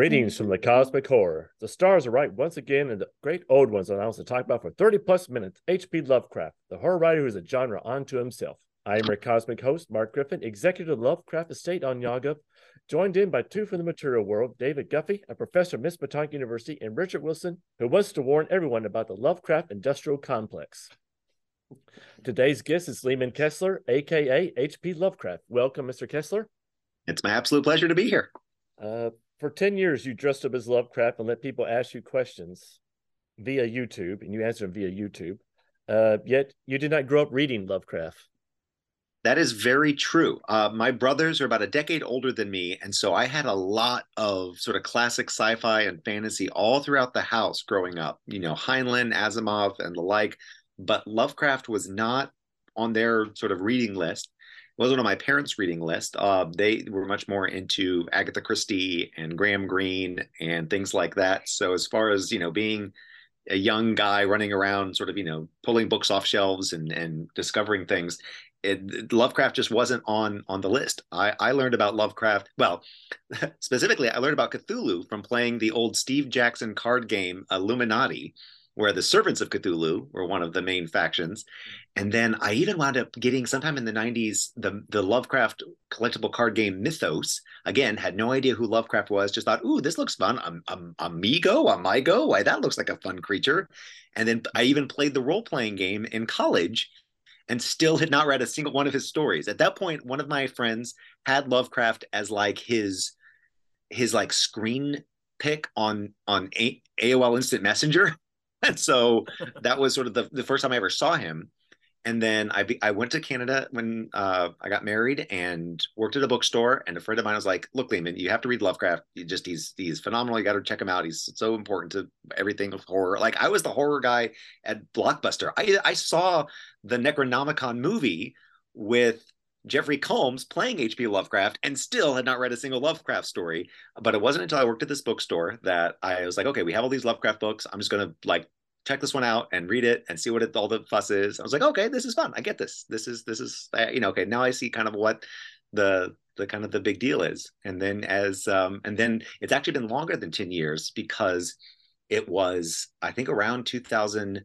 Greetings from the cosmic horror. The stars are right once again, and the great old ones are announced to talk about for 30 plus minutes H.P. Lovecraft, the horror writer who is a genre unto himself. I am your cosmic host, Mark Griffin, executive of Lovecraft Estate on Yaga, joined in by two from the material world, David Guffey, a professor at Miskatonic University, and Richard Wilson, who wants to warn everyone about the Lovecraft industrial complex. Today's guest is Leeman Kessler, aka H.P. Lovecraft. Welcome, Mr. Kessler. It's my absolute pleasure to be here. Uh, for 10 years, you dressed up as Lovecraft and let people ask you questions via YouTube, and you answer them via YouTube. Uh, yet you did not grow up reading Lovecraft. That is very true. Uh, my brothers are about a decade older than me, and so I had a lot of sort of classic sci-fi and fantasy all throughout the house growing up. You know, Heinlein, Asimov, and the like. But Lovecraft was not on their sort of reading list wasn't on my parents' reading list. Uh, they were much more into Agatha Christie and Graham Greene and things like that. So as far as you know, being a young guy running around, sort of you know, pulling books off shelves and and discovering things, it, Lovecraft just wasn't on on the list. I, I learned about Lovecraft. Well, specifically, I learned about Cthulhu from playing the old Steve Jackson card game Illuminati where the servants of Cthulhu were one of the main factions. And then I even wound up getting sometime in the 90s the, the Lovecraft collectible card game Mythos. Again, had no idea who Lovecraft was, just thought, ooh, this looks fun. Um, Amigo, Amigo, why that looks like a fun creature. And then I even played the role playing game in college and still had not read a single one of his stories. At that point, one of my friends had Lovecraft as like his his like screen pick on on A- AOL Instant Messenger. and so that was sort of the, the first time I ever saw him. And then I be, I went to Canada when uh, I got married and worked at a bookstore. And a friend of mine was like, "Look, Leeman, you have to read Lovecraft. You just he's he's phenomenal. You got to check him out. He's so important to everything of horror. Like I was the horror guy at Blockbuster. I I saw the Necronomicon movie with Jeffrey Combs playing H.P. Lovecraft and still had not read a single Lovecraft story. But it wasn't until I worked at this bookstore that I was like, okay, we have all these Lovecraft books. I'm just going to like check this one out and read it and see what it, all the fuss is. I was like, okay, this is fun. I get this. This is, this is, uh, you know, okay, now I see kind of what the, the kind of the big deal is. And then as, um, and then it's actually been longer than 10 years because it was, I think around 2000,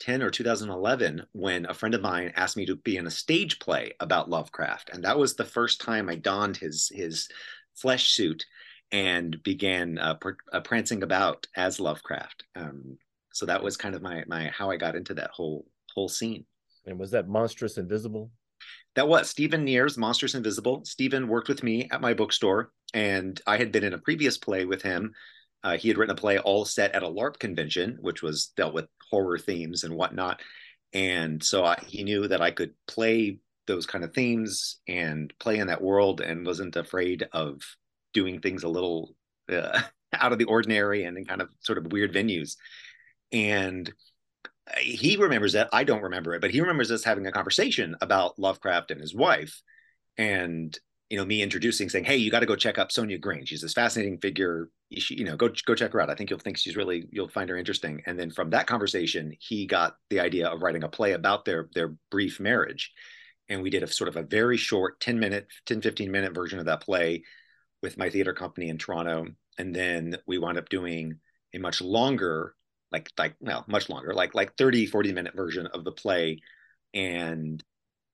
2010 or 2011 when a friend of mine asked me to be in a stage play about Lovecraft, and that was the first time I donned his his flesh suit and began uh, pr- uh, prancing about as Lovecraft. Um, so that was kind of my my how I got into that whole whole scene. And was that Monstrous Invisible? That was Stephen Nears, Monstrous Invisible. Stephen worked with me at my bookstore, and I had been in a previous play with him uh, he had written a play all set at a LARP convention, which was dealt with horror themes and whatnot. And so I, he knew that I could play those kind of themes and play in that world and wasn't afraid of doing things a little uh, out of the ordinary and in kind of sort of weird venues. And he remembers that. I don't remember it, but he remembers us having a conversation about Lovecraft and his wife. And you know, me introducing, saying, "Hey, you got to go check out Sonia Greene. She's this fascinating figure. You know, go go check her out. I think you'll think she's really you'll find her interesting." And then from that conversation, he got the idea of writing a play about their their brief marriage, and we did a sort of a very short 10 minute 10 15 minute version of that play with my theater company in Toronto, and then we wound up doing a much longer like like well much longer like like 30 40 minute version of the play and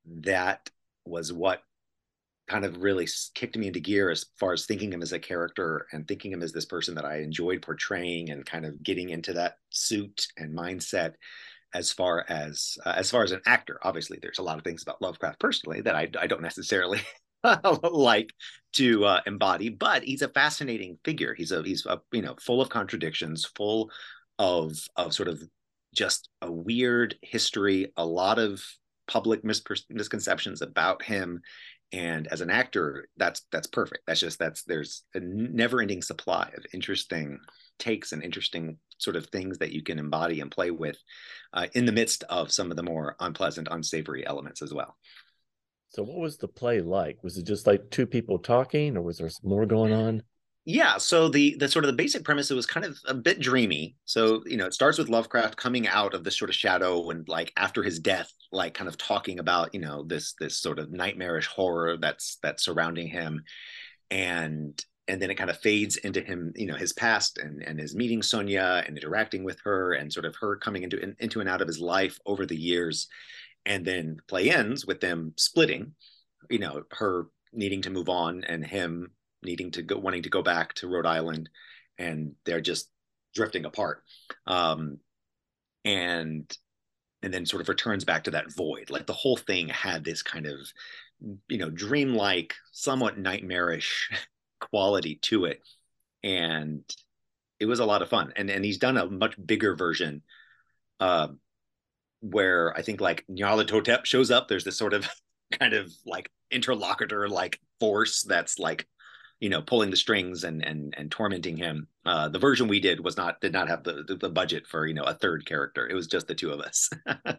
that was what kind of really kicked me into gear as far as thinking him as a character and thinking him as this person that I enjoyed portraying and kind of getting into that suit and mindset as far as uh, as far as an actor. Obviously there's a lot of things about Lovecraft personally that I, I don't necessarily like to uh, embody but he's a fascinating figure. He's a he's a, you know full of contradictions full of of sort of just a weird history a lot of public misconceptions about him and as an actor that's that's perfect. That's just that's there's a never ending supply of interesting takes and interesting sort of things that you can embody and play with uh, in the midst of some of the more unpleasant unsavory elements as well. So what was the play like? Was it just like two people talking or was there more going on yeah so the the sort of the basic premise it was kind of a bit dreamy. So you know it starts with lovecraft coming out of this sort of shadow and like after his death like kind of talking about you know this this sort of nightmarish horror that's that's surrounding him. And and then it kind of fades into him, you know, his past and and his meeting Sonia and interacting with her and sort of her coming into into and out of his life over the years, and then play ends with them splitting, you know, her needing to move on and him needing to go wanting to go back to Rhode Island, and they're just drifting apart, um, and and then sort of returns back to that void. Like the whole thing had this kind of you know dreamlike, somewhat nightmarish quality to it, and it was a lot of fun. And and he's done a much bigger version. Uh, where I think like Nyarlathotep shows up. There's this sort of kind of like interlocutor like force that's like you know pulling the strings and and and tormenting him. Uh the version we did was not did not have the the, budget for you know a third character. It was just the two of us.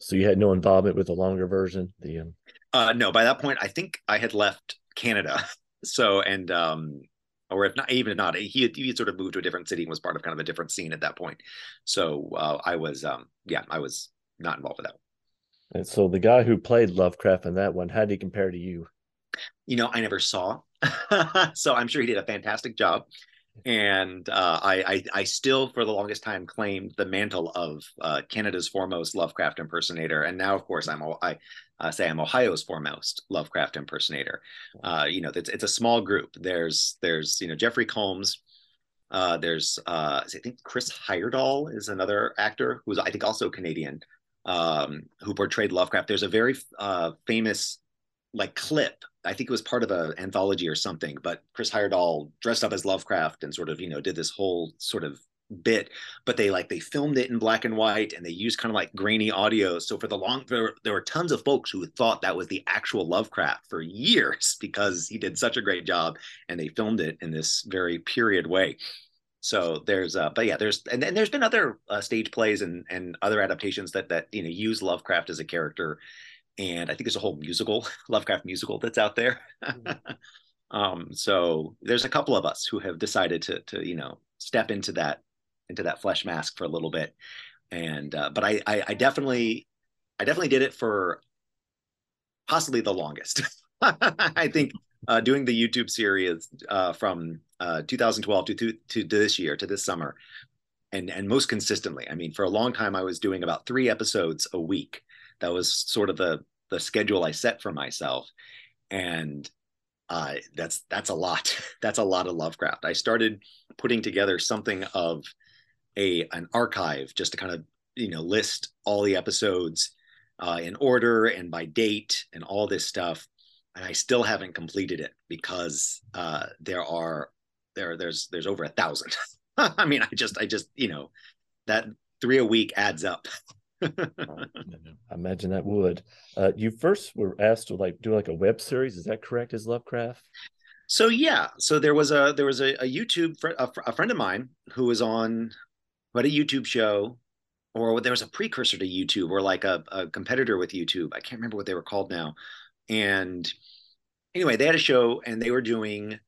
So you had no involvement with the longer version the um... uh no by that point i think i had left canada. So and um or if not even if not he had, he had sort of moved to a different city and was part of kind of a different scene at that point. So uh, i was um yeah i was not involved with that and so the guy who played lovecraft in that one how did he compare to you? You know i never saw so I'm sure he did a fantastic job. And uh, I, I, I, still, for the longest time, claimed the mantle of uh, Canada's foremost Lovecraft impersonator. And now, of course, I'm I uh, say I'm Ohio's foremost Lovecraft impersonator. Uh, you know, it's it's a small group. There's there's you know Jeffrey Combs. Uh, there's uh, I think Chris Heyerdahl is another actor who's I think also Canadian um, who portrayed Lovecraft. There's a very famous like clip I think it was part of an anthology or something, but Chris Heyerdahl dressed up as Lovecraft and sort of, you know, did this whole sort of bit, but they like they filmed it in black and white and they used kind of like grainy audio. So for the long there, there were tons of folks who thought that was the actual Lovecraft for years because he did such a great job and they filmed it in this very period way. So there's uh but yeah, there's and then there's been other uh, stage plays and and other adaptations that that you know use Lovecraft as a character and I think there's a whole musical, Lovecraft musical that's out there. Mm-hmm. um, so there's a couple of us who have decided to to you know step into that into that flesh mask for a little bit, and uh, but I, I I definitely I definitely did it for possibly the longest. I think uh, doing the YouTube series uh, from uh, 2012 to, to, to this year to this summer, and and most consistently. I mean, for a long time, I was doing about three episodes a week, that was sort of the the schedule I set for myself, and uh, that's that's a lot. that's a lot of Lovecraft. I started putting together something of a an archive just to kind of you know list all the episodes uh, in order and by date and all this stuff. And I still haven't completed it because uh, there are there there's there's over a thousand. I mean, I just I just you know that three a week adds up. I imagine that would. Uh, you first were asked to like do like a web series. Is that correct? Is Lovecraft? So yeah, so there was a there was a, a YouTube fr- a, a, friend of mine who was on what a YouTube show, or there was a precursor to YouTube, or like a, a competitor with YouTube. I can't remember what they were called now. And anyway, they had a show, and they were doing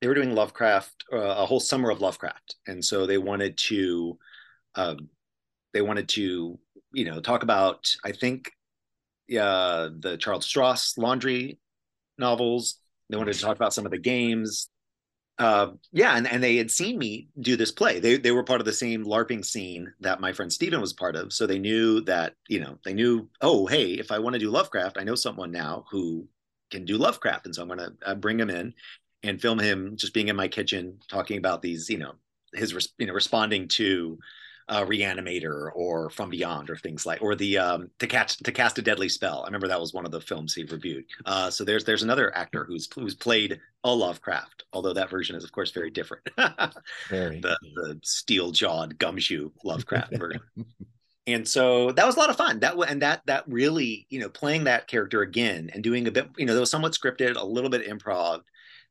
they were doing Lovecraft, uh, a whole summer of Lovecraft, and so they wanted to. Uh, they wanted to you know, talk about I think uh, the Charles Stross Laundry novels. They wanted to talk about some of the games. Uh, yeah, and, and they had seen me do this play. They they were part of the same LARPing scene that my friend Steven was part of. So they knew that, you know, they knew, oh, hey, if I want to do Lovecraft, I know someone now who can do Lovecraft. And so I'm going to uh, bring him in and film him just being in my kitchen talking about these, you know, his, you know, responding to uh, Reanimator or From Beyond or things like, or the um, to catch to cast a deadly spell. I remember that was one of the films he reviewed. Uh, so there's there's another actor who's who's played a Lovecraft, although that version is of course very different. very the, the steel jawed gumshoe Lovecraft version. and so that was a lot of fun that and that that really you know playing that character again and doing a bit you know that was somewhat scripted a little bit improv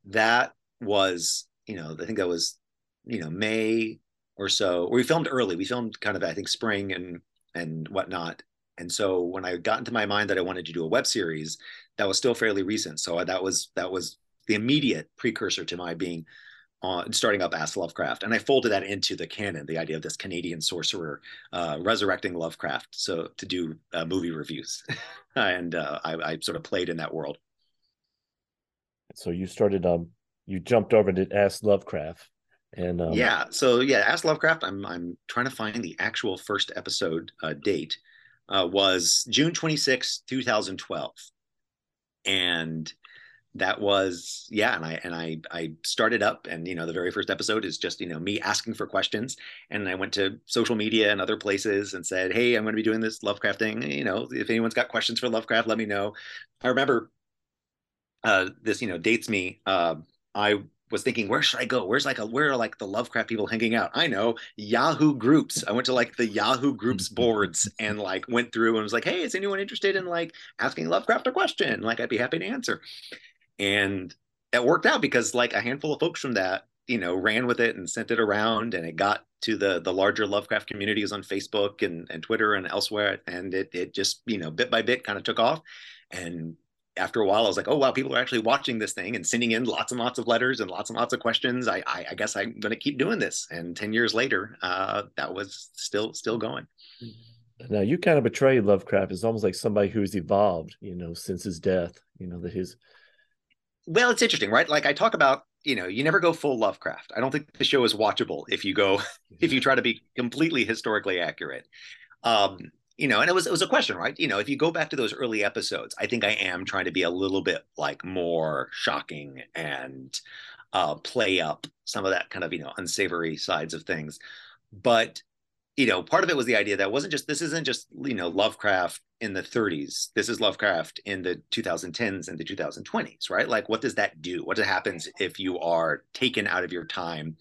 that was you know i think that was you know may or so. We filmed early. We filmed kind of I think spring and and whatnot. And so when I got into my mind that I wanted to do a web series, that was still fairly recent. So that was that was the immediate precursor to my being on starting up Ask Lovecraft, and I folded that into the canon, the idea of this Canadian sorcerer uh, resurrecting Lovecraft, so to do uh, movie reviews, and uh, I, I, sort of played in that world. So you started um, you jumped over to Ask Lovecraft. And um, yeah, so yeah, Ask Lovecraft. I'm I'm trying to find the actual first episode uh, date. Uh, was June 26, 2012, and that was yeah and i and i i started up and you know the very first episode is just you know me asking for questions and i went to social media and other places and said hey i'm going to be doing this lovecraft thing you know if anyone's got questions for lovecraft let me know i remember uh this you know dates me uh i was thinking where should i go? Where's like a where are like the lovecraft people hanging out? I know yahoo groups. I went to like the yahoo groups boards and like went through and was like hey is anyone interested in like asking lovecraft a question? Like i'd be happy to answer. And it worked out because like a handful of folks from that you know ran with it and sent it around and it got to the the larger lovecraft communities on facebook and, and twitter and elsewhere and it, it just you know bit by bit kind of took off. And after a while i was like oh wow people are actually watching this thing and sending in lots and lots of letters and lots and lots of questions i i, I guess i'm going to keep doing this and 10 years later uh, that was still still going now you kind of betray lovecraft as almost like somebody who's evolved you know since his death you know that his well, it's interesting, right? Like I talk about, you know, you never go full Lovecraft. I don't think the show is watchable if you go if you try to be completely historically accurate. Um, you know, and it was it was a question, right? You know, if you go back to those early episodes, I think I am trying to be a little bit like more shocking and uh, play up some of that kind of you know unsavory sides of things. But you know, part of it was the idea that wasn't just this isn't just you know Lovecraft in the 30s. This is Lovecraft in the 2010s and the 2020s, right? Like, what does that do? What happens if you are taken out of your time,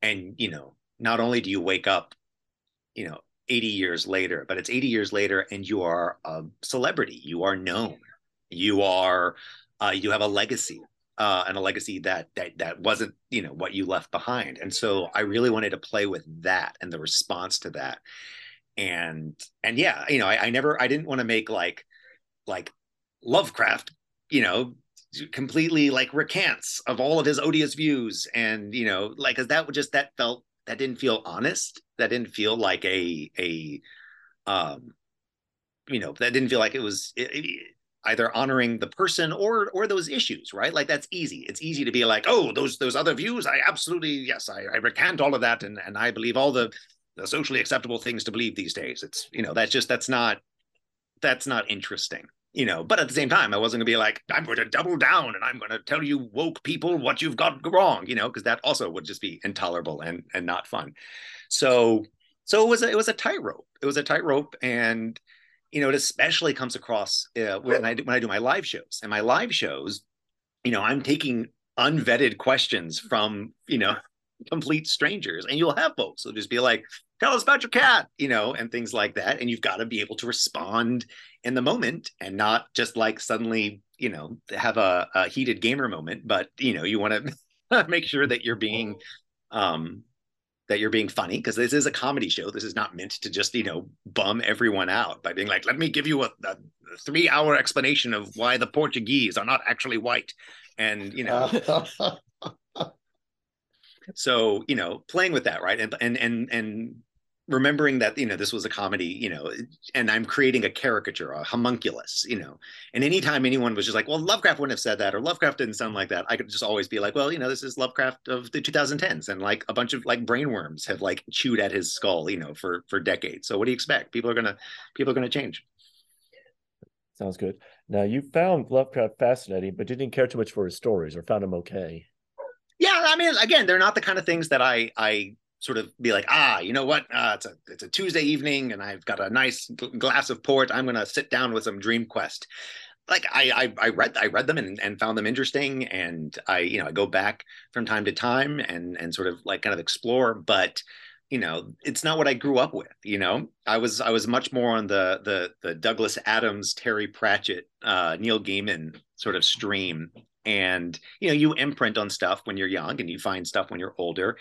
and you know, not only do you wake up, you know, 80 years later, but it's 80 years later, and you are a celebrity. You are known. You are, uh, you have a legacy uh, and a legacy that that that wasn't you know what you left behind. And so I really wanted to play with that and the response to that. And and yeah, you know, I, I never I didn't want to make like like Lovecraft, you know, completely like recants of all of his odious views and you know like because that would just that felt that didn't feel honest that didn't feel like a a um you know that didn't feel like it was it, it, either honoring the person or or those issues right? Like that's easy. It's easy to be like oh those those other views i absolutely yes i, I recant all of that and and i believe all the the socially acceptable things to believe these days. It's you know that's just that's not that's not interesting you know but at the same time i wasn't going to be like i'm going to double down and i'm going to tell you woke people what you've got wrong you know because that also would just be intolerable and and not fun. So so it was a, it was a tightrope. It was a tightrope and you know, it especially comes across uh, when I do, when I do my live shows. And my live shows, you know, I'm taking unvetted questions from you know complete strangers, and you'll have folks who'll just be like, "Tell us about your cat," you know, and things like that. And you've got to be able to respond in the moment and not just like suddenly, you know, have a, a heated gamer moment, but you know, you want to make sure that you're being um that you're being funny because this is a comedy show. This is not meant to just, you know, bum everyone out by being like, let me give you a, a three hour explanation of why the Portuguese are not actually white. And, you know, so, you know, playing with that, right. And, and, and, and remembering that you know this was a comedy you know and i'm creating a caricature a homunculus you know and anytime anyone was just like well lovecraft wouldn't have said that or lovecraft didn't sound like that i could just always be like well you know this is lovecraft of the 2010s and like a bunch of like brainworms have like chewed at his skull you know for for decades. So what do you expect? People are gonna people are gonna change. Sounds good. Now you found lovecraft fascinating but didn't care too much for his stories or found him okay. Yeah i mean again they're not the kind of things that i i sort of be like, ah, you know what? Uh, it's a it's a Tuesday evening, and I've got a nice glass of port. I'm gonna sit down with some Dream Quest. Like I, I, I read I read them and, and found them interesting, and I you know I go back from time to time and and sort of like kind of explore, but you know it's not what I grew up with. You know I was I was much more on the the the Douglas Adams, Terry Pratchett, uh, Neil Gaiman sort of stream, and you know you imprint on stuff when you're young, and you find stuff when you're older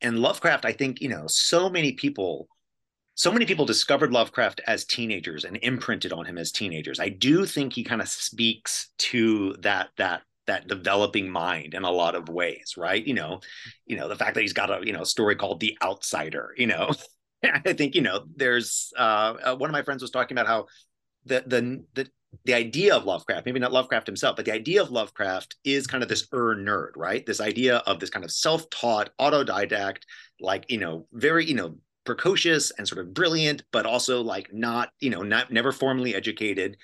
and Lovecraft, I think, you know, so many people so many people discovered Lovecraft as teenagers and imprinted on him as teenagers. I do think he kind of speaks to that that that developing mind in a lot of ways, right? You know, you know the fact that he's got a you know story called The Outsider. You know, I think you know there's uh, uh, one of my friends was talking about how the the the the idea of Lovecraft, maybe not Lovecraft himself, but the idea of Lovecraft is kind of this er nerd, right? This idea of this kind of self-taught, autodidact, like you know, very you know, precocious and sort of brilliant, but also like not you know, not never formally educated,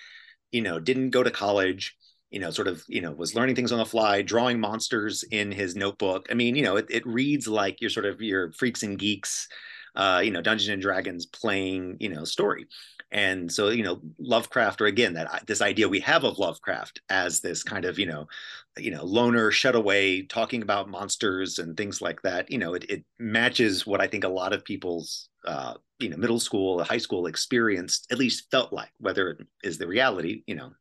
you know, didn't go to college, you know, sort of, you know, was learning things on the fly, drawing monsters in his notebook. I mean, you know, it, it reads like you're sort of your freaks and geeks, uh, you know, Dungeons and Dragons playing, you know, story. And so, you know, Lovecraft, or again, that this idea we have of Lovecraft as this kind of, you know, you know, loner, shut away, talking about monsters and things like that. You know, it, it matches what I think a lot of people's, uh, you know, middle school, high school experience at least felt like. Whether it is the reality, you know,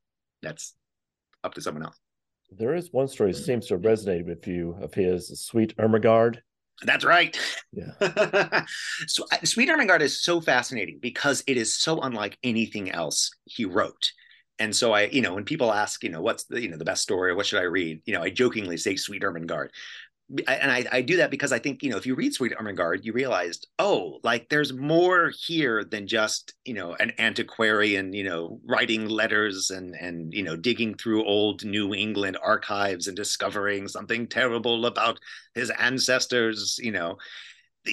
that's up to someone else. There is one story that seems to have resonated with you of his Sweet Ermengarde. That's right. Yeah. so Sweet Ermengarde is so fascinating because it is so unlike anything else he wrote. And so I, you know, when people ask, you know, what's the, you know, the best story or what should I read? You know, I jokingly say Sweet Ermengarde and I, I, do that because I think you know if you read Sweet Ermengarde, you realized oh like there's more here than just you know an antiquarian you know writing letters and and you know digging through old New England archives and discovering something terrible about his ancestors. You know,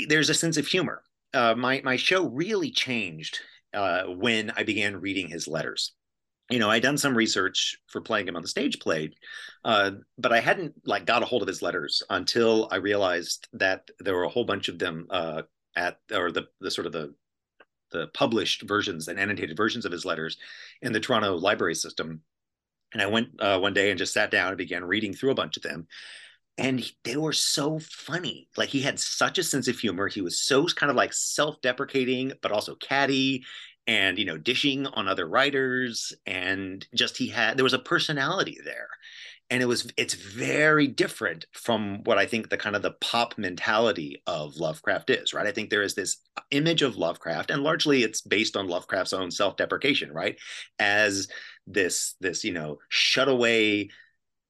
there's a sense of humor. Uh, my my show really changed uh, when I began reading his letters you know, I'd done some research for playing him on the stage play, uh, but I hadn't like got a hold of his letters until I realized that there were a whole bunch of them uh, at or the the sort of the the published versions and annotated versions of his letters in the Toronto library system. And I went uh, one day and just sat down and began reading through a bunch of them. And they were so funny. Like he had such a sense of humor. He was so kind of like self deprecating, but also catty and you know dishing on other writers and just he had there was a personality there. And it was it's very different from what i think the kind of the pop mentality of lovecraft is right? I think there is this image of lovecraft and largely it's based on lovecraft's own self-deprecation right? As this this you know shut away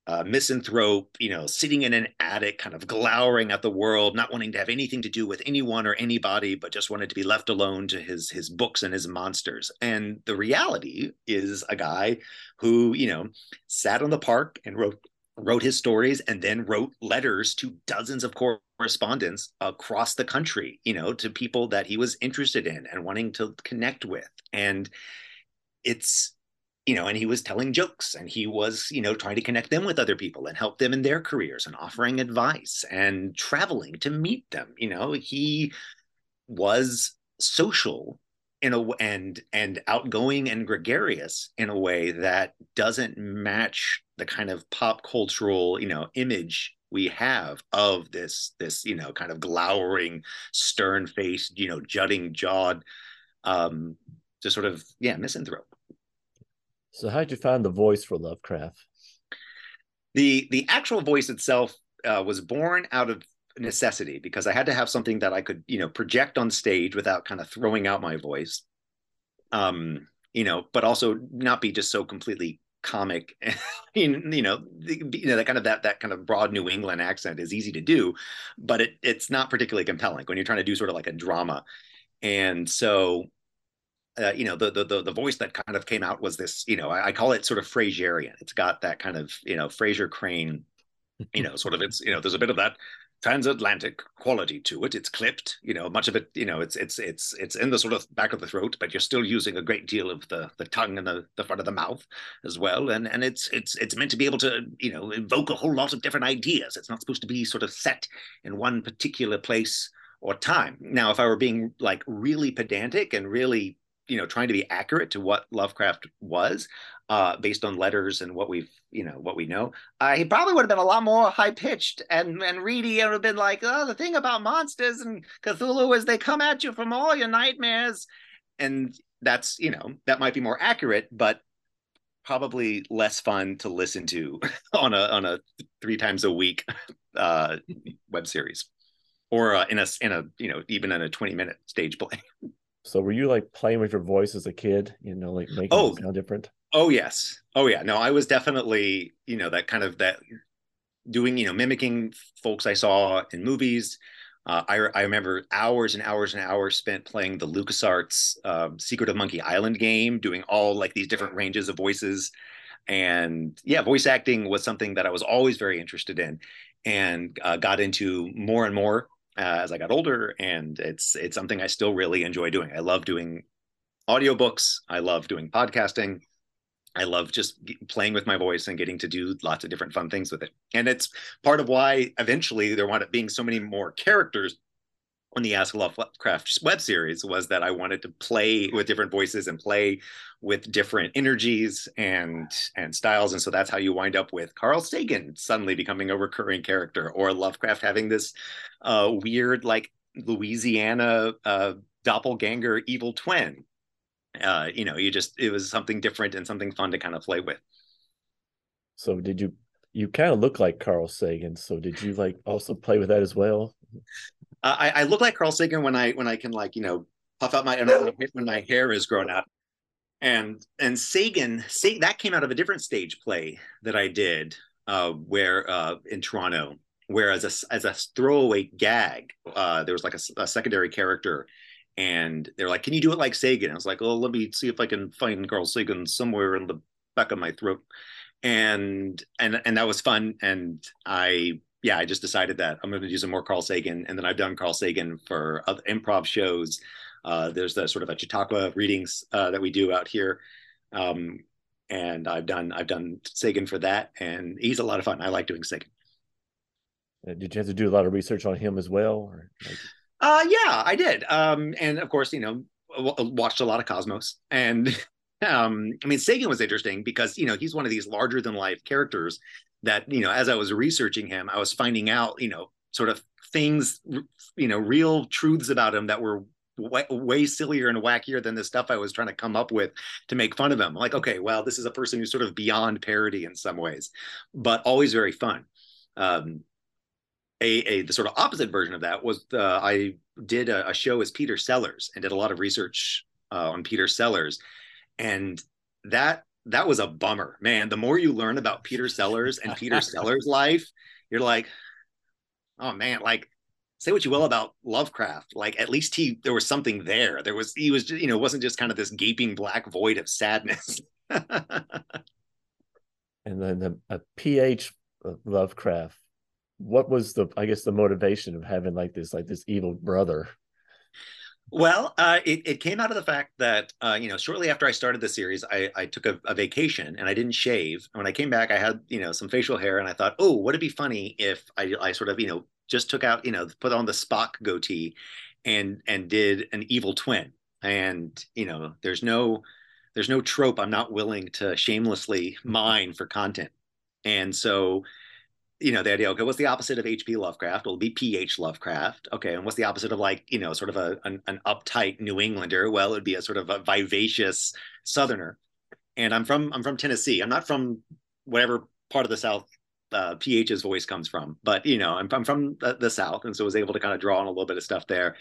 uh, misanthrope, you know, sitting in an attic, kind of glowering at the world, not wanting to have anything to do with anyone or anybody, but just wanted to be left alone to his his books and his monsters. And the reality is a guy who, you know, sat on the park and wrote wrote his stories and then wrote letters to dozens of correspondents across the country, you know, to people that he was interested in and wanting to connect with. And it's you know, and he was telling jokes and he was, you know, trying to connect them with other people and help them in their careers and offering advice and traveling to meet them. You know, he was social in a and and outgoing and gregarious in a way that doesn't match the kind of pop cultural, you know, image we have of this this you know kind of glowering stern faced you know jutting jawed um just sort of yeah misanthrope so how did you find the voice for Lovecraft? The the actual voice itself uh, was born out of necessity because I had to have something that I could, you know, project on stage without kind of throwing out my voice. Um, you know, but also not be just so completely comic you know you know that kind of that that kind of broad new england accent is easy to do but it it's not particularly compelling when you're trying to do sort of like a drama and so uh, you know the, the the voice that kind of came out was this you know I, I, call it sort of Fraserian. It's got that kind of you know Frasier Crane, you know sort of it's you know there's a bit of that transatlantic quality to it. It's clipped, you know, much of it, you know, it's it's it's it's in the sort of back of the throat, but you're still using a great deal of the the tongue and the, the front of the mouth as well. And and it's it's it's meant to be able to, you know, evoke a whole lot of different ideas. It's not supposed to be sort of set in one particular place or time. Now, if I were being like really pedantic and really you know trying to be accurate to what Lovecraft was, uh, based on letters and what we've you know what we know, uh, he probably would have been a lot more high pitched and and reedy and would have been like, oh, the thing about monsters and Cthulhu is they come at you from all your nightmares, and that's you know that might be more accurate, but probably less fun to listen to on a on a three times a week uh, web series or uh, in a in a you know even in a 20 minute stage play So were you like playing with your voice as a kid? You know, like making oh, it sound different? Oh yes. Oh yeah. No, I was definitely, you know, that kind of that doing, you know, mimicking folks I saw in movies. Uh, I, I remember hours and hours and hours spent playing the LucasArts um, Secret of Monkey Island game, doing all like these different ranges of voices. And yeah, voice acting was something that I was always very interested in and uh, got into more and more uh, as I got older. And it's it's something I still really enjoy doing. I love doing audiobooks. I love doing podcasting. I love just playing with my voice and getting to do lots of different fun things with it. And it's part of why eventually there wound up being so many more characters on the Ask Lovecraft web series was that I wanted to play with different voices and play with different energies and and styles. And so that's how you wind up with Carl Sagan suddenly becoming a recurring character or Lovecraft having this uh, weird like Louisiana uh, doppelganger evil twin uh, you know, you just it was something different and something fun to kind of play with. So did you you kind of look like Carl Sagan? So did you like also play with that as well? I, I look like Carl Sagan when I when I can like you know puff out my when my hair is grown out, and and Sagan say that came out of a different stage play that I did uh, where uh, in Toronto, where as a as a throwaway gag, uh, there was like a, a secondary character and they're like, "Can you do it like Sagan?" I was like, "Oh, let me see if I can find Carl Sagan somewhere in the back of my throat," and and and that was fun. And I, yeah, I just decided that I'm going to do some more Carl Sagan, and then I've done Carl Sagan for other improv shows. Uh, there's the sort of a Chautauqua readings uh, that we do out here, um, and I've done I've done Sagan for that, and he's a lot of fun. I like doing Sagan. Uh, did you have to do a lot of research on him as well? Or like... Uh, yeah, I did. Um, and of course, you know, w- watched a lot of Cosmos. And um, I mean, Sagan was interesting because you know he's one of these larger than life characters that you know as I was researching him, I was finding out you know sort of things, you know, real truths about him that were way, sillier and wackier than the stuff I was trying to come up with to make fun of him. Like, okay, well, this is a person who's sort of beyond parody in some ways, but always very fun. Um, a, a the sort of opposite version of that was uh, I did a, a, show as Peter Sellers and did a lot of research uh, on Peter Sellers, and that that was a bummer, man. The more you learn about Peter Sellers and Peter Sellers' life, you're like, oh man, like say what you will about Lovecraft, like at least he there was something there. There was he was just, you know wasn't just kind of this gaping black void of sadness. and then the, uh, a PH uh, Lovecraft what was the i guess the motivation of having like this like this evil brother well uh, it, it came out of the fact that uh, you know shortly after i started the series i, I took a, a, vacation and i didn't shave. And when i came back i had you know some facial hair and i thought oh would it be funny if i, I sort of you know just took out you know put on the spock goatee and and did an evil twin? And you know there's no there's no trope i'm not willing to shamelessly mine for content. And so you know, the idea, okay, what's the opposite of H.P. Lovecraft? Well, be P.H. Lovecraft. Okay. And what's the opposite of like, you know, sort of a, an, an uptight New Englander? Well, it'd be a sort of a vivacious Southerner. And I'm from, I'm from Tennessee. I'm not from whatever part of the South uh, PH's voice comes from, but you know, I'm, I'm from the, the South. And so I was able to kind of draw on a little bit of stuff there.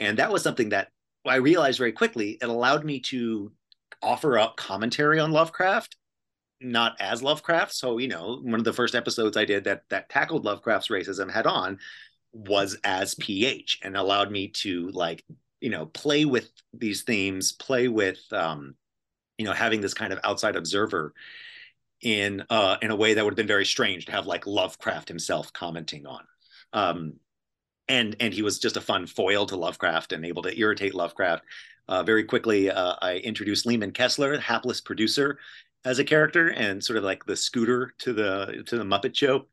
And that was something that I realized very quickly. It allowed me to offer up commentary on Lovecraft not as Lovecraft. So, you know, one of the first episodes I did that that tackled Lovecraft's racism head on was as PH and allowed me to like, you know, play with these themes, play with um, you know, having this kind of outside observer in uh in a way that would have been very strange to have like Lovecraft himself commenting on. Um and and he was just a fun foil to Lovecraft and able to irritate Lovecraft. Uh, very quickly, uh, I introduced Leeman Kessler, hapless producer, as a character and sort of like the scooter to the to the Muppet Show,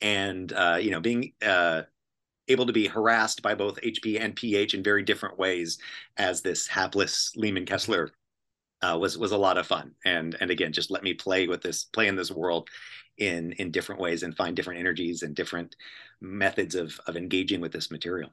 and uh, you know being uh, able to be harassed by both HP and PH in very different ways as this hapless Leeman Kessler uh, was was a lot of fun. And and again just let me play with this play in this world in in different ways and find different energies and different methods of of engaging with this material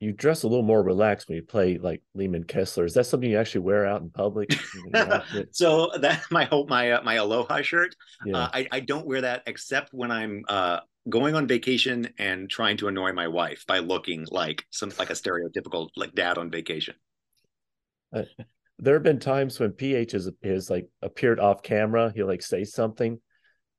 you dress a little more relaxed when you play like Leeman Kessler. Is that something you actually wear out in public? so that my hope my uh, my aloha shirt. Yeah. Uh, I I don't wear that except when I'm uh, going on vacation and trying to annoy my wife by looking like some like a stereotypical like dad on vacation. Uh, there have been times when PH is is like appeared off camera. He'll like say something,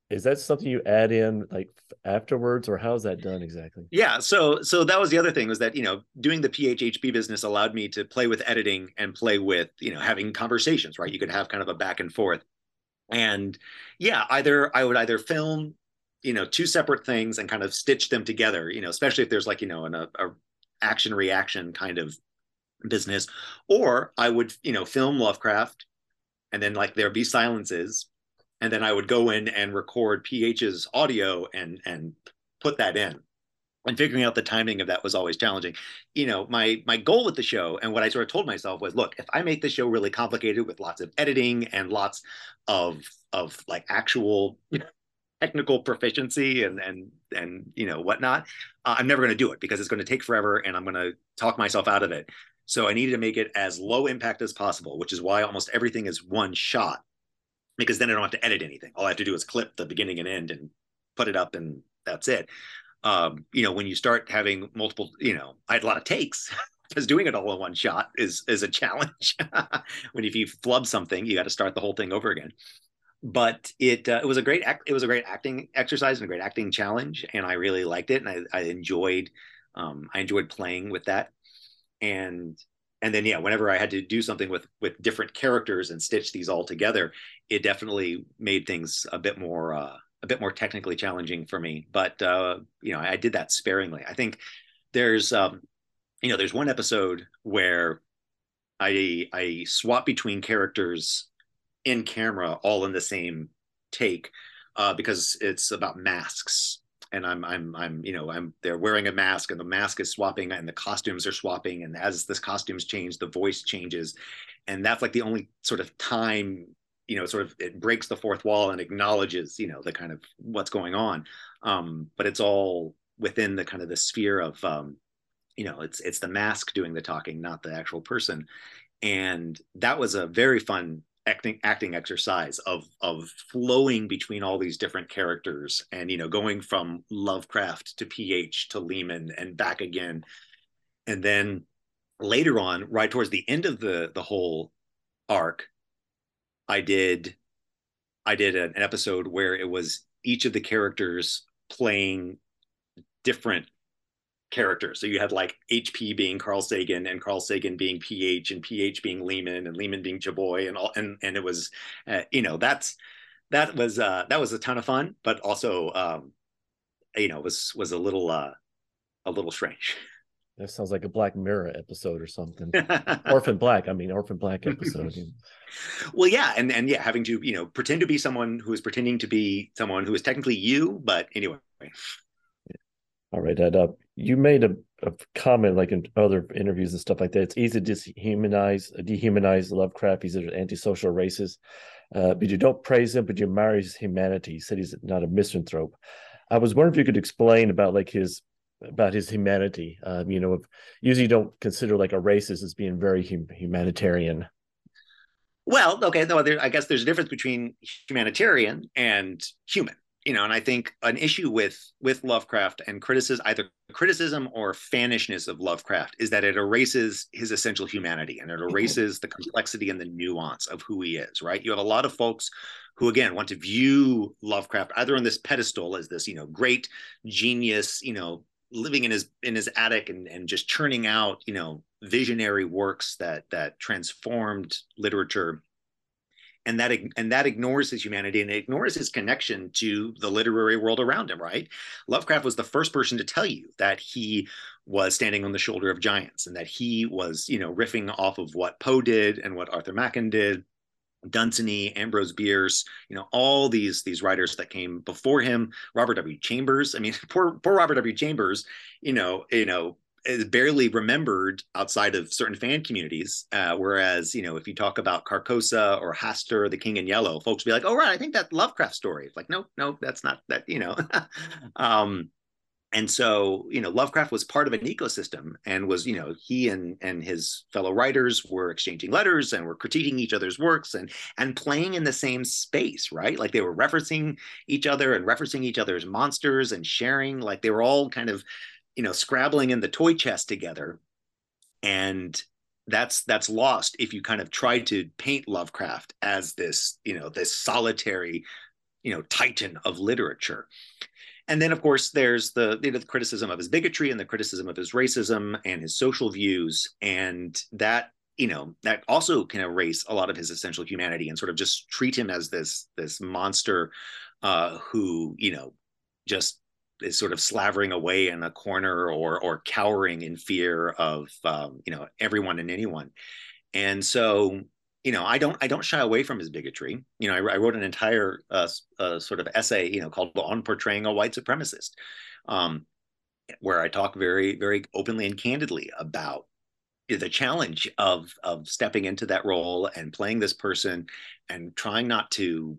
is that something you add in like afterwards or how's that done exactly? Yeah so so that was the other thing was that you know doing the phhp business allowed me to play with editing and play with you know having conversations right? You could have kind of a back and forth. And yeah either i would either film you know two separate things and kind of stitch them together you know especially if there's like you know an a, a action reaction kind of business or i would you know film lovecraft and then like there'd be silences and then I would go in and record PH's audio and and put that in. And figuring out the timing of that was always challenging. You know, my my goal with the show and what I sort of told myself was, look, if I make the show really complicated with lots of editing and lots of of like actual technical proficiency and and and you know whatnot, uh, I'm never going to do it because it's going to take forever and I'm going to talk myself out of it. So I needed to make it as low impact as possible, which is why almost everything is one shot because then I don't have to edit anything. All I have to do is clip the beginning and end and put it up, and that's it. Um, you know, when you start having multiple, you know, I had a lot of takes because doing it all in one shot is is a challenge. when if you flub something, you got to start the whole thing over again. But it uh, it was a great it was a great acting exercise and a great acting challenge, and I really liked it, and I, I enjoyed um, I enjoyed playing with that. And and then yeah whenever i had to do something with with different characters and stitch these all together it definitely made things a bit more uh, a bit more technically challenging for me. But uh, you know i did that sparingly. I think there's um, you know there's one episode where i i swap between characters in camera all in the same take uh, because it's about masks and I'm I'm I'm you know I'm they're wearing a mask and the mask is swapping and the costumes are swapping and as this costumes change the voice changes. And that's like the only sort of time you know sort of it breaks the fourth wall and acknowledges you know the kind of what's going on. Um but it's all within the kind of the sphere of um you know it's it's the mask doing the talking not the actual person. And that was a very fun acting acting exercise of of flowing between all these different characters and you know going from Lovecraft to PH to Leeman and back again. And then later on right towards the end of the the whole arc I did I did an episode where it was each of the characters playing different characters. So you had like HP being Carl Sagan and Carl Sagan being PH and PH being Leeman and Leeman being Chaboy and all and and it was uh, you know that's that was uh that was a ton of fun but also um you know was was a little uh a little strange. That sounds like a Black Mirror episode or something. Orphan Black, I mean Orphan Black episode. well, yeah, and and yeah, having to you know pretend to be someone who is pretending to be someone who is technically you, but anyway. All right, Ed. Uh, you made a, a, comment like in other interviews and stuff like that. It's easy to dehumanize, dehumanize Lovecraft. He's an antisocial racist, uh, but you don't praise him, but you admire his humanity. He said he's not a misanthrope. I was wondering if you could explain about like his about his humanity. Um, you know, usually you don't consider like a racist as being very hum- humanitarian. Well, okay, no, there, I guess there's a difference between humanitarian and human you know, and I think an issue with with Lovecraft and criticism, either criticism or fanishness of Lovecraft, is that it erases his essential humanity and it mm-hmm. erases the complexity and the nuance of who he is. Right? You have a lot of folks who, again, want to view Lovecraft either on this pedestal as this, you know, great genius, you know, living in his in his attic and and just churning out, you know, visionary works that that transformed literature and that and that ignores his humanity and it ignores his connection to the literary world around him right lovecraft was the first person to tell you that he was standing on the shoulder of giants and that he was you know riffing off of what poe did and what arthur machen did Dunsany, Ambrose Bierce, you know, all these these writers that came before him, Robert W. Chambers. I mean, poor poor Robert W. Chambers, you know, you know, is barely remembered outside of certain fan communities. Uh, whereas, you know, if you talk about Carcosa or Hastur, the King in Yellow, folks be like, "Oh, right, I think that Lovecraft story." Like, no, no, that's not that. You know, um, and so you know, Lovecraft was part of an ecosystem, and was you know, he and and his fellow writers were exchanging letters and were critiquing each other's works and and playing in the same space, right? Like they were referencing each other and referencing each other's monsters and sharing. Like they were all kind of you know scrabbling in the toy chest together and that's that's lost if you kind of try to paint lovecraft as this you know this solitary you know titan of literature. And then of course there's the, you know, the criticism of his bigotry and the criticism of his racism and his social views and that you know that also can erase a lot of his essential humanity and sort of just treat him as this this monster uh who you know just is sort of slavering away in a corner or or cowering in fear of um, you know everyone and anyone. And so you know i don't i don't shy away from his bigotry. You know i, I wrote an entire uh, uh, sort of essay you know called on portraying a white supremacist um, where i talk very very openly and candidly about the challenge of of stepping into that role and playing this person and trying not to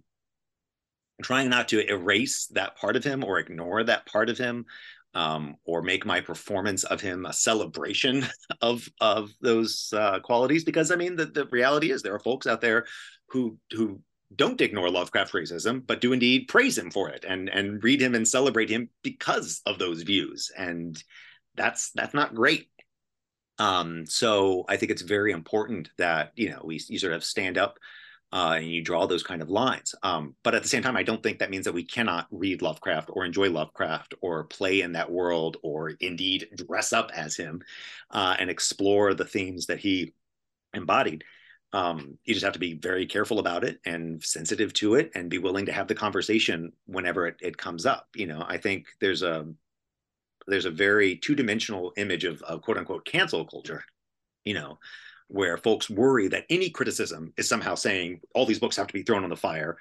trying not to erase that part of him or ignore that part of him um, or make my performance of him a celebration of of those uh, qualities because i mean the, the reality is there are folks out there who who don't ignore lovecraft racism but do indeed praise him for it and and read him and celebrate him because of those views. And that's that's not great. Um, so I think it's very important that you know we you sort of stand up uh, and you draw those kind of lines. Um, but at the same time, I don't think that means that we cannot read Lovecraft or enjoy Lovecraft or play in that world or indeed dress up as him uh, and explore the themes that he embodied. Um, you just have to be very careful about it and sensitive to it and be willing to have the conversation whenever it, it comes up. You know, I think there's a there's a very two-dimensional image of, of quote unquote cancel culture you know where folks worry that any criticism is somehow saying all these books have to be thrown on the fire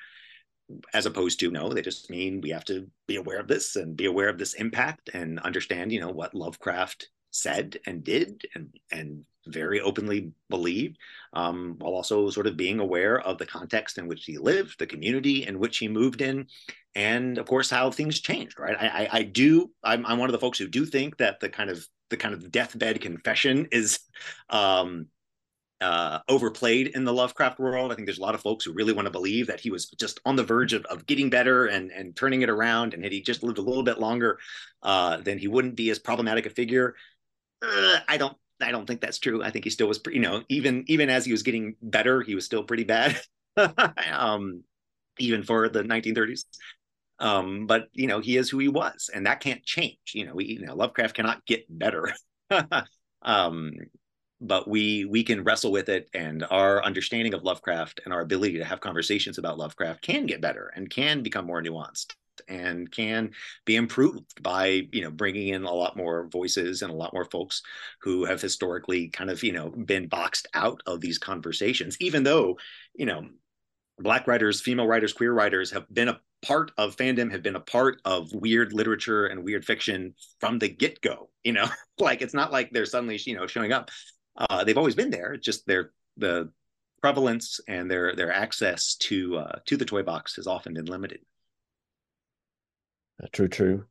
as opposed to no they just mean we have to be aware of this and be aware of this impact and understand you know what lovecraft said and did and and very openly believed, um, while also sort of being aware of the context in which he lived, the community in which he moved in, and of course how things changed. Right? I, I, I do. I'm, I'm one of the folks who do think that the kind of the kind of deathbed confession is um, uh, overplayed in the Lovecraft world. I think there's a lot of folks who really want to believe that he was just on the verge of, of getting better and and turning it around, and had he just lived a little bit longer, uh, then he wouldn't be as problematic a figure. Uh, I don't I don't think that's true. I think he still was, you know, even even as he was getting better, he was still pretty bad, um, even for the 1930s. Um, but you know, he is who he was, and that can't change. You know, we, you know, Lovecraft cannot get better. um, but we we can wrestle with it, and our understanding of Lovecraft and our ability to have conversations about Lovecraft can get better and can become more nuanced and can be improved by you know bringing in a lot more voices and a lot more folks who have historically kind of you know been boxed out of these conversations even though you know black writers female writers queer writers have been a part of fandom have been a part of weird literature and weird fiction from the get-go you know? Like it's not like they're suddenly you know showing up uh, they've always been there it's just their the prevalence and their their access to uh, to the toy box has often been limited uh, true, true.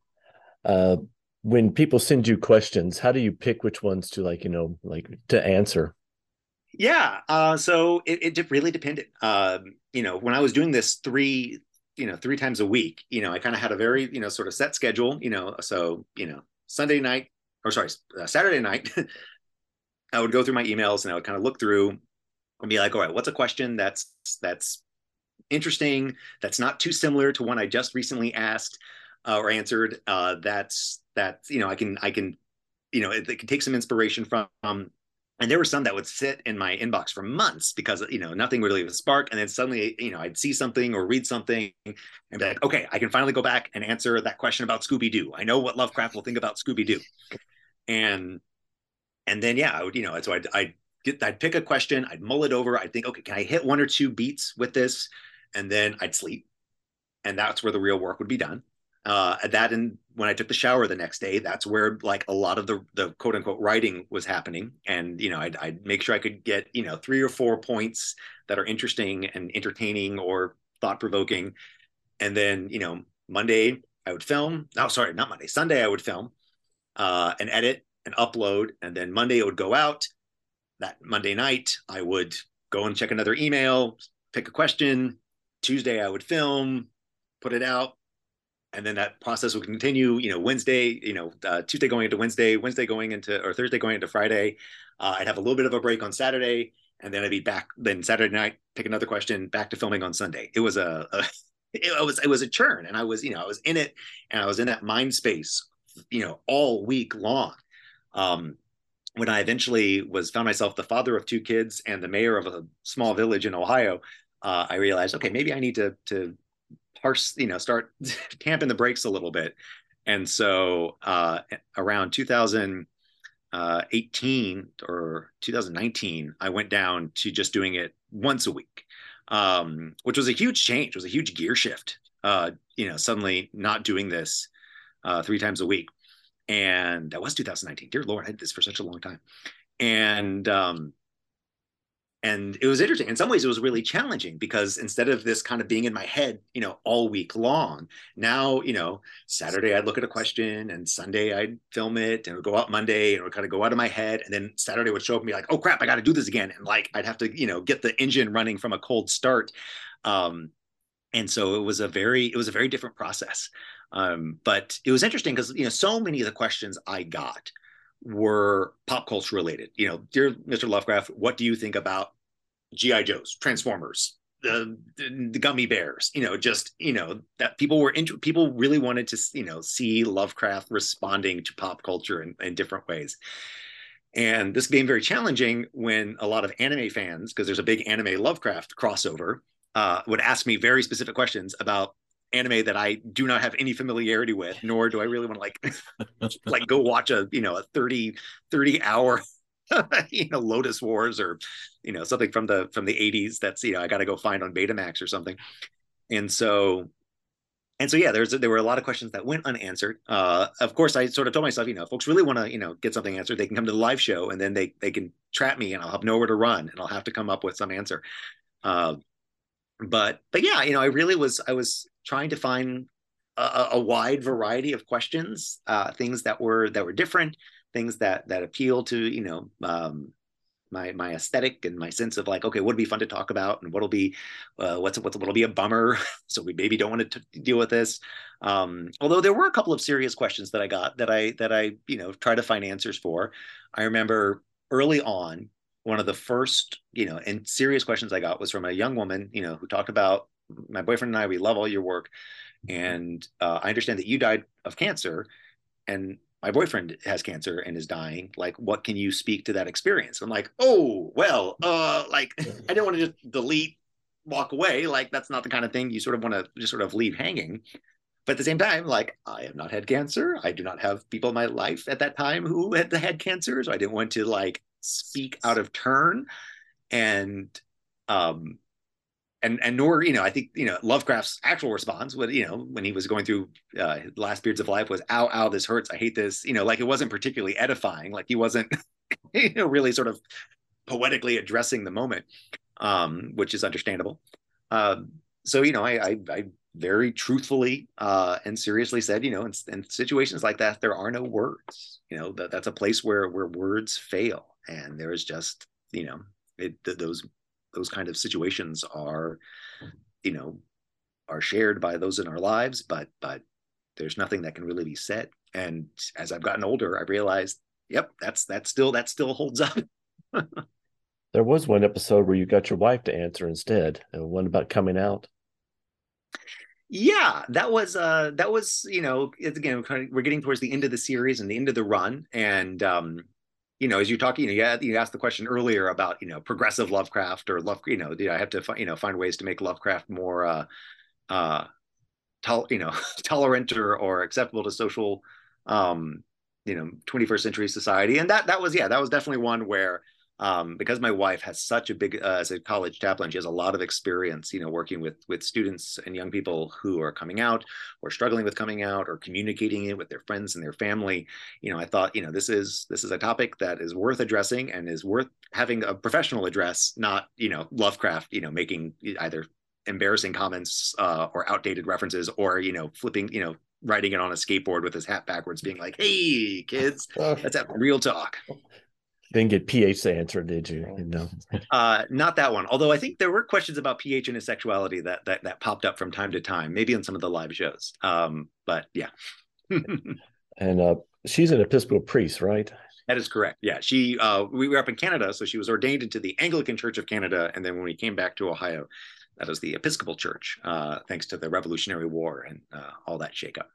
Uh, when people send you questions, how do you pick which ones to like, you know, like to answer? Yeah. Uh, so it, it really depended. Um, you know, when I was doing this three, you know, three times a week, you know, I kind of had a very, you know, sort of set schedule, you know, so, you know, Sunday night or sorry, uh, Saturday night, I would go through my emails and I would kind of look through and be like, all right, what's a question that's, that's interesting, that's not too similar to one I just recently asked uh, or answered, uh, that's that's you know I can I can you know it, it can take some inspiration from. Um, and there were some that would sit in my inbox for months because you know nothing really would spark, and then suddenly you know I'd see something or read something and be like, okay, I can finally go back and answer that question about Scooby Doo. I know what Lovecraft will think about Scooby Doo, and and then yeah, I would you know so I'd, I'd get I'd pick a question, I'd mull it over, I'd think, okay, can I hit one or two beats with this, and then I'd sleep, and that's where the real work would be done uh, that and when I took the shower the next day, that's where like a lot of the the quote unquote writing was happening. And you know, I'd, I'd make sure I could get you know three or four points that are interesting and entertaining or thought provoking. And then you know, Monday I would film. Oh, sorry, not Monday. Sunday I would film uh, and edit and upload, and then Monday it would go out. That Monday night I would go and check another email, pick a question. Tuesday I would film, put it out and then that process would continue you know wednesday you know uh, tuesday going into wednesday wednesday going into or thursday going into friday uh, i'd have a little bit of a break on saturday and then i'd be back then saturday night pick another question back to filming on sunday it was a, a it was it was a churn, and I was you know I was in it, and I was in that mind space, you know, all week long. Um, when I eventually was found myself the father of two kids and the mayor of a small village in Ohio, uh, I realized, okay, maybe I need to to parse, you know, start tamping the brakes a little bit. And so uh, around 2018 uh, or 2019, I went down to just doing it once a week, um, which was a huge change. It was a huge gear shift. Uh, you know, suddenly not doing this uh, three times a week and that was 2019 dear lord i did this for such a long time. And um and it was interesting. In some ways it was really challenging because instead of this kind of being in my head you know all week long now you know saturday i'd look at a question and sunday i'd film it and it would go out monday and it would kind of go out of my head. And then saturday would show up and be like oh crap i got to do this again. And like i'd have to you know get the engine running from a cold start. Um and so it was a very it was a very different process um, but it was interesting because you know so many of the questions I got were pop culture related. You know, dear Mr. Lovecraft, what do you think about GI Joes, Transformers, the, the, gummy bears? You know, just you know that people were into people really wanted to you know see Lovecraft responding to pop culture in, in different ways. And this became very challenging when a lot of anime fans, because there's a big anime Lovecraft crossover, uh, would ask me very specific questions about anime that I do not have any familiarity with, nor do I really want to like like go watch a you know a 30 30 hour you know Lodoss Wars or you know something from the from the 80s that's you know I got to go find on Betamax or something. And so and so yeah, there's there were a lot of questions that went unanswered. Uh, of course, I sort of told myself, you know, folks really want to you know get something answered, they can come to the live show and then they they can trap me and I'll have nowhere to run and I'll have to come up with some answer. Uh, but but yeah, you know, I really was I was trying to find a, a wide variety of questions, uh, things that were that were different, things that that appeal to you know um, my my aesthetic and my sense of like okay what'll be fun to talk about and what'll be uh, what's what's what'll be a bummer? So we maybe don't want to t- deal with this. Um, although there were a couple of serious questions that i got that i that i you know try to find answers for. I remember early on one of the first you know and serious questions i got was from a young woman you know who talked about my boyfriend and I, we love all your work. And uh, I understand that you died of cancer and my boyfriend has cancer and is dying. Like, what can you speak to that experience? I'm like, oh, well, uh, like I didn't want to just delete, walk away. Like, that's not the kind of thing you sort of want to just sort of leave hanging. But at the same time, like I have not had cancer. I do not have people in my life at that time who had had cancer. So I didn't want to like speak out of turn. And um and and nor you know I think you know Lovecraft's actual response when you know when he was going through uh, last periods of life was ow ow this hurts. I hate this. You know like it wasn't particularly edifying. Like he wasn't you know really sort of poetically addressing the moment um, which is understandable. Um, so you know I, I, I very truthfully uh, and seriously said you know in, in, situations like that there are no words. You know that, that's a place where where words fail. And there is just you know it, those those kind of situations are you know are shared by those in our lives but but there's nothing that can really be said. And as i've gotten older i realized yep that's that still that still holds up. There was one episode where you got your wife to answer instead and one about coming out. Yeah that was uh that was you know it's again we're getting towards the end of the series and the end of the run and um you know, as you're talking, you know, you asked the question earlier about, you know, progressive Lovecraft or love, you know, do I have to, you know, find ways to make Lovecraft more, uh, uh, tol- you know, tolerant or, or acceptable to social, um, you know, 21st century society. And that, that was, yeah, that was definitely one where, um, because my wife has such a big uh, as a college chaplain she has a lot of experience you know working with with students and young people who are coming out or struggling with coming out or communicating it with their friends and their family. You know i thought you know this is this is a topic that is worth addressing and is worth having a professional address not you know lovecraft you know making either embarrassing comments uh, or outdated references or you know flipping you know riding it on a skateboard with his hat backwards being like hey kids let's have real talk didn't get pH to answer, did you? No, uh, not that one. Although I think there were questions about pH and his sexuality that that that popped up from time to time, maybe on some of the live shows. Um, but yeah. and uh, she's an Episcopal priest, right? That is correct. Yeah, she. Uh, we were up in Canada, so she was ordained into the Anglican Church of Canada, and then when we came back to Ohio, that is the Episcopal Church, uh, thanks to the Revolutionary War and uh, all that shakeup.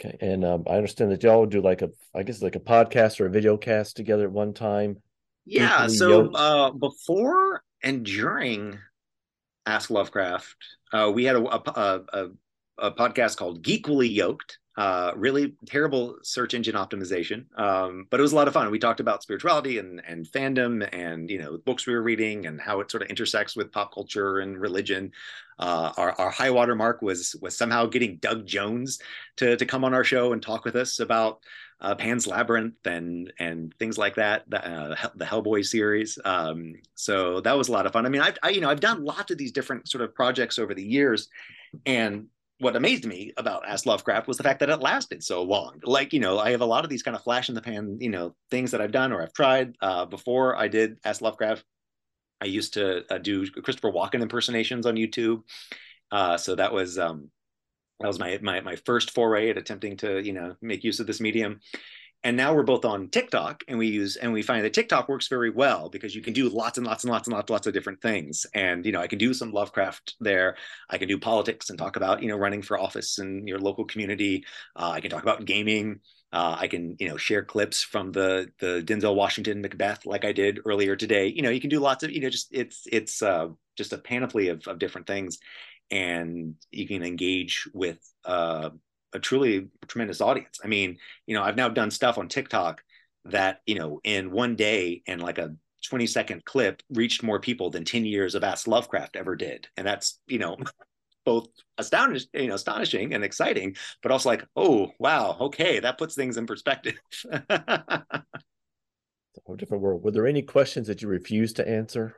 Okay, and um, I understand that y'all would do like a, I guess like a podcast or a video cast together at one time. Yeah. So uh, before and during Ask Lovecraft, uh, we had a, a, a, a podcast called Geekly Yoked. Uh, really terrible search engine optimization, um, but it was a lot of fun. We talked about spirituality and and fandom, and you know books we were reading, and how it sort of intersects with pop culture and religion. Uh, our, our high water mark was was somehow getting Doug Jones to to come on our show and talk with us about uh, Pan's Labyrinth and and things like that, the, uh, the Hellboy series. Um, so that was a lot of fun. I mean, I've I, you know I've done lots of these different sort of projects over the years, and what amazed me about Ask Lovecraft was the fact that it lasted so long. Like, you know, I have a lot of these kind of flash in the pan, you know, things that I've done or I've tried. Uh, before I did Ask Lovecraft, I used to uh, do Christopher Walken impersonations on YouTube. Uh, so that was um, that was my my my first foray at attempting to you know make use of this medium. And now we're both on TikTok and we use and we find that TikTok works very well because you can do lots and lots and lots and lots lots of different things. And you know I can do some Lovecraft there. I can do politics and talk about you know running for office in your local community. Uh, I can talk about gaming uh, I can you know share clips from the the Denzel Washington Macbeth like I did earlier today you know you can do lots of you know just it's it's uh, just a panoply of, of different things and you can engage with uh, a truly tremendous audience. I mean, you know, I've now done stuff on TikTok that, you know, in one day and like a 20 second clip reached more people than 10 years of Ask Lovecraft ever did. And that's, you know, both astonished, you know, astonishing and exciting, but also like, oh wow, okay, that puts things in perspective. a whole different world. Were there any questions that you refused to answer?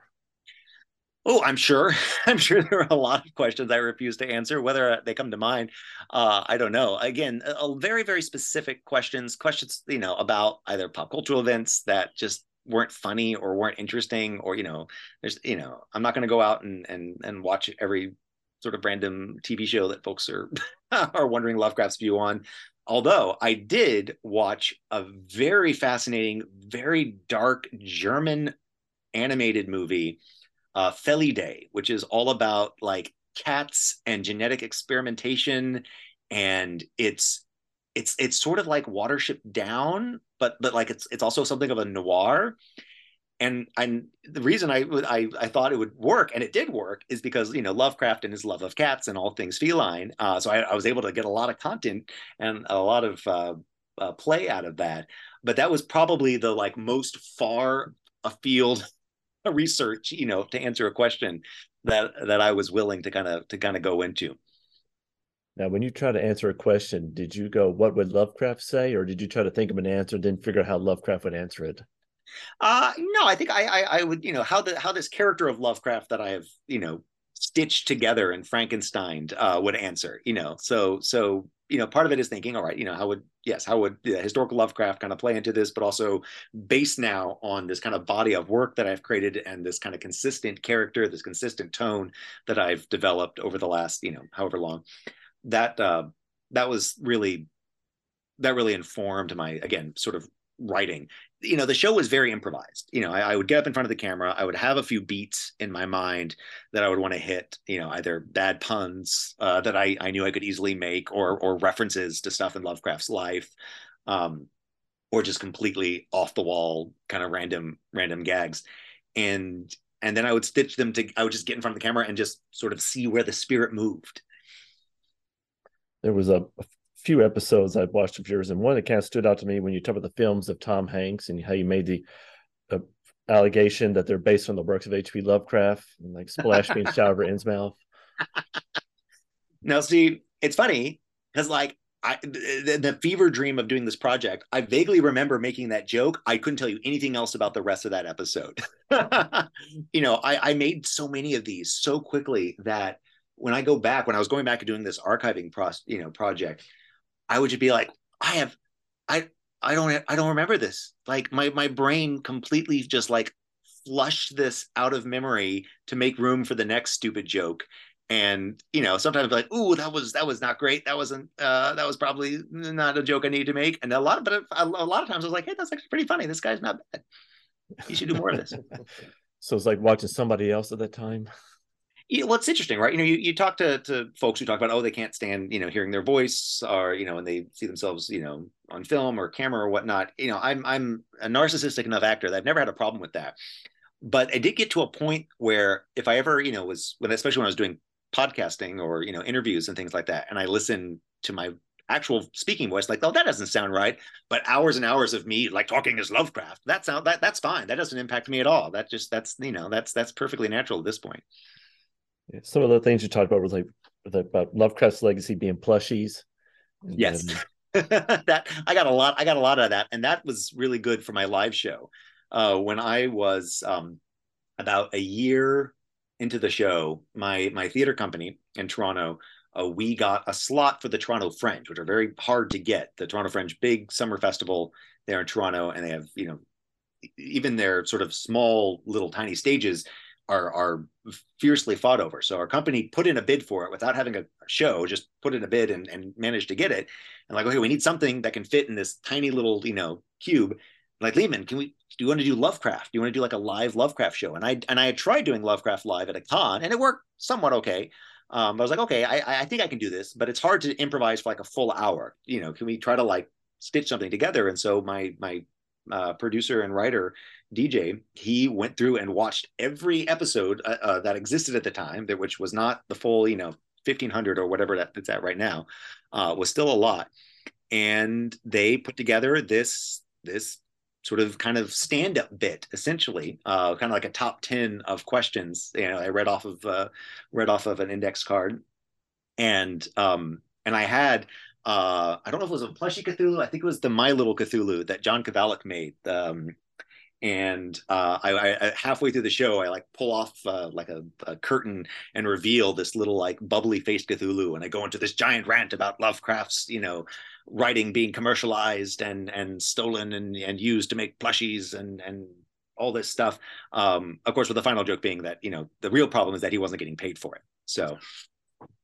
Oh, I'm sure. I'm sure there are a lot of questions I refuse to answer. Whether they come to mind, uh, I don't know. Again, a, a very, very specific questions. Questions, you know, about either pop cultural events that just weren't funny or weren't interesting, or you know, there's, you know, I'm not going to go out and and and watch every sort of random TV show that folks are are wondering Lovecraft's view on. Although I did watch a very fascinating, very dark German animated movie uh, Felidae, which is all about like cats and genetic experimentation, and it's it's it's sort of like Watership Down, but but like it's it's also something of a noir. And and the reason I I I thought it would work, and it did work, is because you know Lovecraft and his love of cats and all things feline. Uh, so I, I was able to get a lot of content and a lot of uh, uh, play out of that. But that was probably the like most far afield research, you know, to answer a question that that I was willing to kind of to kind of go into. Now, when you try to answer a question, did you go, "What would Lovecraft say," or did you try to think of an answer, and then figure out how Lovecraft would answer it? Uh no, I think I, I I would you know how the how this character of Lovecraft that I have you know stitched together and Frankenstein uh, would answer. You know, so so you know part of it is thinking, all right, you know, how would yes, how would the historical Lovecraft kind of play into this, but also based now on this kind of body of work that I've created and this kind of consistent character, this consistent tone that I've developed over the last you know however long. That uh, that was really that really informed my again sort of writing. You know the show was very improvised. You know I, I, would get up in front of the camera i would have a few beats in my mind that i would want to hit you know either bad puns uh, that I, I knew i could easily make or or references to stuff in lovecraft's life um, or just completely off the wall kind of random random gags. And and then i would stitch them to i would just get in front of the camera and just sort of see where the spirit moved. There was a, a few episodes I've watched of yours, and one that kind of stood out to me when you talk about the films of Tom Hanks and how you made the uh, allegation that they're based on the works of H.P. Lovecraft and like splash being shot over Innsmouth. Now, see, it's funny because like I, the, the, fever dream of doing this project, I vaguely remember making that joke. I couldn't tell you anything else about the rest of that episode. you know, I, I made so many of these so quickly that when I go back, when I was going back and doing this archiving pro, you know, project, I would just be like, I have, I, I don't, I don't remember this. Like my, my brain completely just like flushed this out of memory to make room for the next stupid joke. And you know, sometimes like, "Ooh, that was that was not great. That wasn't uh, that was probably not a joke I need to make." And a lot of, but a lot of times I was like, "Hey, that's actually pretty funny. This guy's not bad. You should do more of this." so it's like watching somebody else at that time. You know, well, it's interesting, right? You know, you, you talk to, to folks who talk about, oh, they can't stand, you know, hearing their voice or, you know, when they see themselves, you know, on film or camera or whatnot. You know, I'm, I'm a narcissistic enough actor that I've never had a problem with that. But I did get to a point where if I ever, you know, was when, especially when I was doing podcasting or, you know, interviews and things like that, and I listened to my actual speaking voice, like, oh, that doesn't sound right. But hours and hours of me like talking as Lovecraft, that sound that that's fine. That doesn't impact me at all. That just that's you know that's that's perfectly natural at this point some of the things you talked about was like about Lovecraft's legacy being plushies. Yes. that I got a lot. I got a lot of that, and that was really good for my live show. Uh, when I was um, about a year into the show, my my theater company in Toronto, uh, we got a slot for the Toronto Fringe, which are very hard to get. The Toronto Fringe, big summer festival there in Toronto, and they have you know even their sort of small little tiny stages are are fiercely fought over. So our company put in a bid for it without having a show, just put in a bid and, and managed to get it. And like, okay, we need something that can fit in this tiny little, you know, cube. Like Leeman, can we do you want to do Lovecraft? Do you want to do like a live Lovecraft show? And I and I had tried doing Lovecraft live at a con and it worked somewhat okay. Um, I was like, okay, I I think I can do this, but it's hard to improvise for like a full hour. You know, can we try to like stitch something together? And so my my uh, producer and writer DJ, he went through and watched every episode uh, uh, that existed at the time, that which was not the full, you know, fifteen hundred or whatever that it's at right now, uh, was still a lot, and they put together this this sort of kind of stand up bit, essentially, uh, kind of like a top ten of questions. You know, I read off of uh, read off of an index card, and um, and I had uh, I don't know if it was a plushie Cthulhu. I think it was the My Little Cthulhu that John Kovalic made. Um, and uh, I, I, halfway through the show, I like pull off uh, like a, a, curtain and reveal this little like bubbly faced Cthulhu, and I go into this giant rant about Lovecraft's, you know, writing being commercialized and and stolen and and used to make plushies and and all this stuff. Um, of course, with the final joke being that you know the real problem is that he wasn't getting paid for it. So,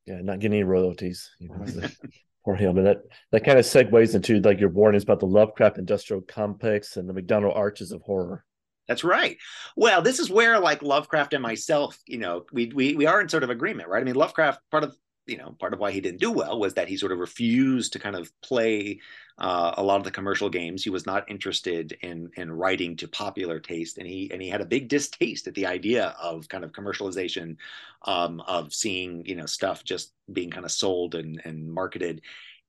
yeah, not getting any royalties. For him. And that, that kind of segues into like your warnings about the Lovecraft industrial complex and the McDonald arches of horror. That's right. Well, this is where like Lovecraft and myself, you know, we we we are in sort of agreement, right? I mean, Lovecraft part of you know part of why he didn't do well was that he sort of refused to kind of play uh, a lot of the commercial games. He was not interested in in writing to popular taste, and he and he had a big distaste at the idea of kind of commercialization, um, of seeing you know stuff just being kind of sold and and marketed,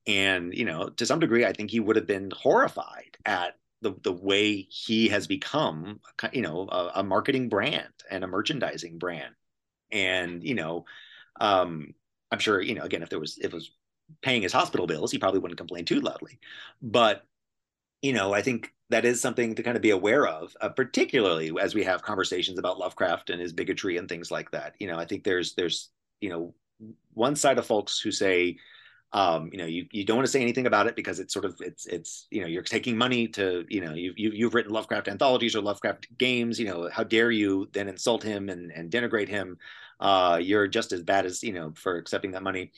and you know to some degree, I think he would have been horrified at the the way he has become, you know, a, a marketing brand and a merchandising brand, and you know. Um, I'm sure, you know, again, if there was if it was paying his hospital bills, he probably wouldn't complain too loudly. But you know, I think that is something to kind of be aware of, uh, particularly as we have conversations about Lovecraft and his bigotry and things like that. You know, I think there's there's you know one side of folks who say, um, you know, you, you don't want to say anything about it because it's sort of it's it's you know you're taking money to you know you, you you've written Lovecraft anthologies or Lovecraft games. You know, how dare you then insult him and and denigrate him? Uh, you're just as bad as you know for accepting that money.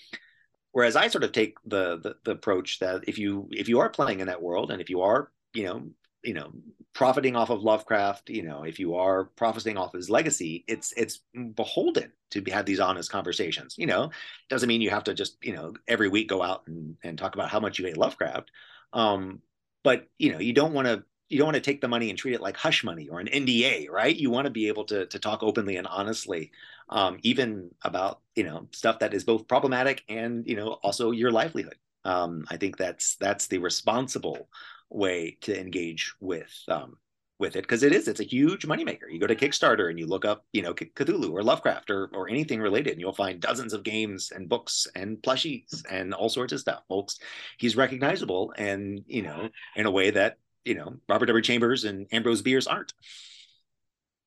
Whereas I sort of take the, the, the approach that if you if you are playing in that world and if you are you know you know profiting off of Lovecraft, you know if you are profiting off his legacy, it's it's beholden to have these honest conversations. You know, doesn't mean you have to just you know every week go out and, and talk about how much you hate Lovecraft. Um, but you know you don't want to you don't want to take the money and treat it like hush money or an NDA, right? You want to be able to to talk openly and honestly, um, even about you know stuff that is both problematic and you know also your livelihood. Um, I think that's that's the responsible way to engage with um, with it because it is it's a huge moneymaker. You go to Kickstarter and you look up you know Cthulhu or Lovecraft or or anything related, and you'll find dozens of games and books and plushies and all sorts of stuff. Folks, he's recognizable and you know in a way that you know Robert W. Chambers and Ambrose Bierce aren't.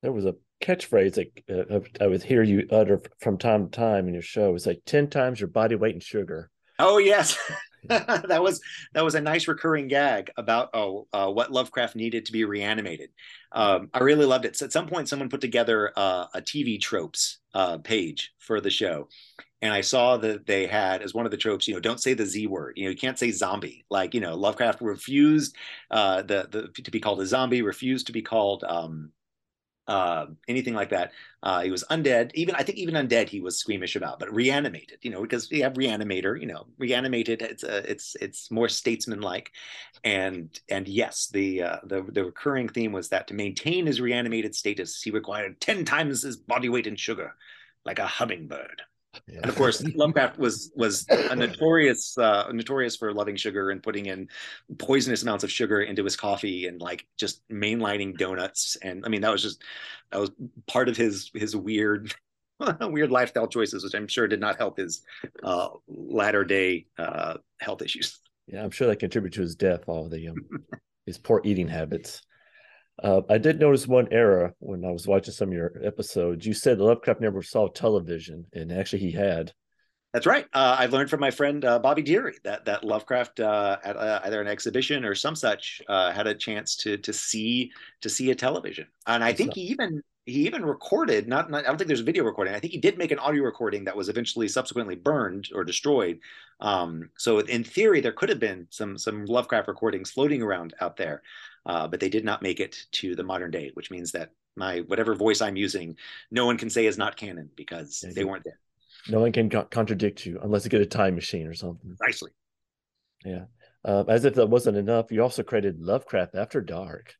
There was a catchphrase that uh, I would hear you utter from time to time in your show. It's like ten times your body weight in sugar. Oh yes, that was that was a nice recurring gag about oh uh, what Lovecraft needed to be reanimated. Um, I really loved it. So at some point, someone put together uh, a TV tropes uh, page for the show, and I saw that they had as one of the tropes, you know, don't say the Z word. You know, you can't say zombie. Like, you know, Lovecraft refused uh, the the to be called a zombie, refused to be called um, uh, anything like that. Uh, he was undead. Even I think even undead he was squeamish about, but reanimated, you know, because we have reanimator, you know, reanimated. It's a, it's it's more statesman like, and and yes, the uh, the the recurring theme was that to maintain his reanimated status, he required ten times his body weight in sugar, like a hummingbird. Yeah. And of course, Lovecraft was was a notorious uh, notorious for loving sugar and putting in poisonous amounts of sugar into his coffee and like just mainlining donuts. And I mean, that was just that was part of his his weird weird lifestyle choices, which I'm sure did not help his uh, latter day uh, health issues. Yeah, I'm sure that contributed to his death. All the um, his poor eating habits. Uh, I did notice one error when I was watching some of your episodes. You said Lovecraft never saw television, and actually he had. That's right. Uh, I've learned from my friend uh, Bobby Derie that that Lovecraft uh, at uh, either an exhibition or some such uh, had a chance to to see to see a television, and I That's think not... he even he even recorded. Not, not I don't think there's a video recording. I think he did make an audio recording that was eventually subsequently burned or destroyed. Um, so in theory, there could have been some some Lovecraft recordings floating around out there uh, but they did not make it to the modern day, which means that my whatever voice I'm using, no one can say is not canon because they weren't there. No one can co- contradict you unless you get a time machine or something. Nicely. Yeah. Uh, as if that wasn't enough, you also created Lovecraft After Dark.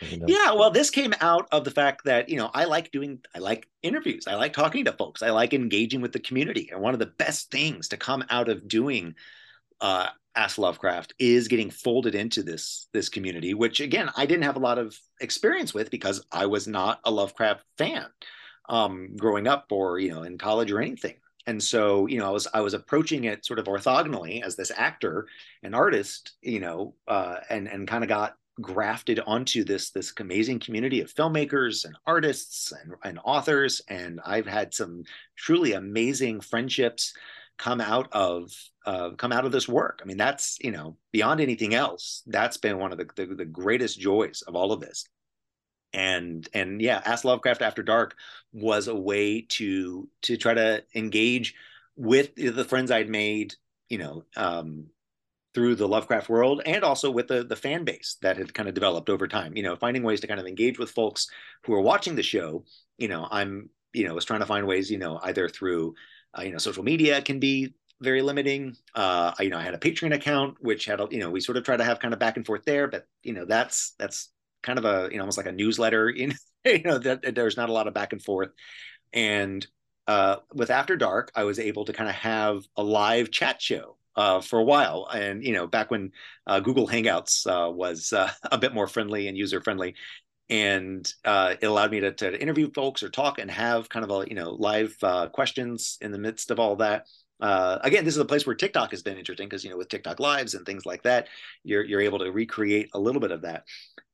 Yeah, well, this came out of the fact that you know I like doing, I like interviews, I like talking to folks, I like engaging with the community, and one of the best things to come out of doing uh, Ask Lovecraft is getting folded into this this community, which again I didn't have a lot of experience with because I was not a Lovecraft fan um, growing up or you know in college or anything. And so you know I was I was approaching it sort of orthogonally as this actor and artist, you know, uh, and and kind of got grafted onto this this amazing community of filmmakers and artists and, and authors and i've had some truly amazing friendships come out of uh, come out of this work. I mean, that's you know beyond anything else, that's been one of the, the, the greatest joys of all of this. And and yeah, Ask Lovecraft After Dark was a way to to try to engage with the friends I'd made, you know, um, through the Lovecraft world and also with the the fan base that had kind of developed over time. You know, finding ways to kind of engage with folks who are watching the show. You know, I'm you know was trying to find ways. You know, either through uh, you know, social media can be very limiting. Uh, you know, I had a Patreon account, which had, you know, we sort of try to have kind of back and forth there, but you know, that's that's kind of a, you know, almost like a newsletter. In you know, that there's not a lot of back and forth. And uh, with After Dark, I was able to kind of have a live chat show uh, for a while. And you know, back when uh, Google Hangouts uh, was uh, a bit more friendly and user friendly, and uh, it allowed me to, to, interview folks or talk and have kind of a you know live questions in the midst of all that. Uh, again, this is a place where TikTok has been interesting because you know with TikTok lives and things like that, you're you're able to recreate a little bit of that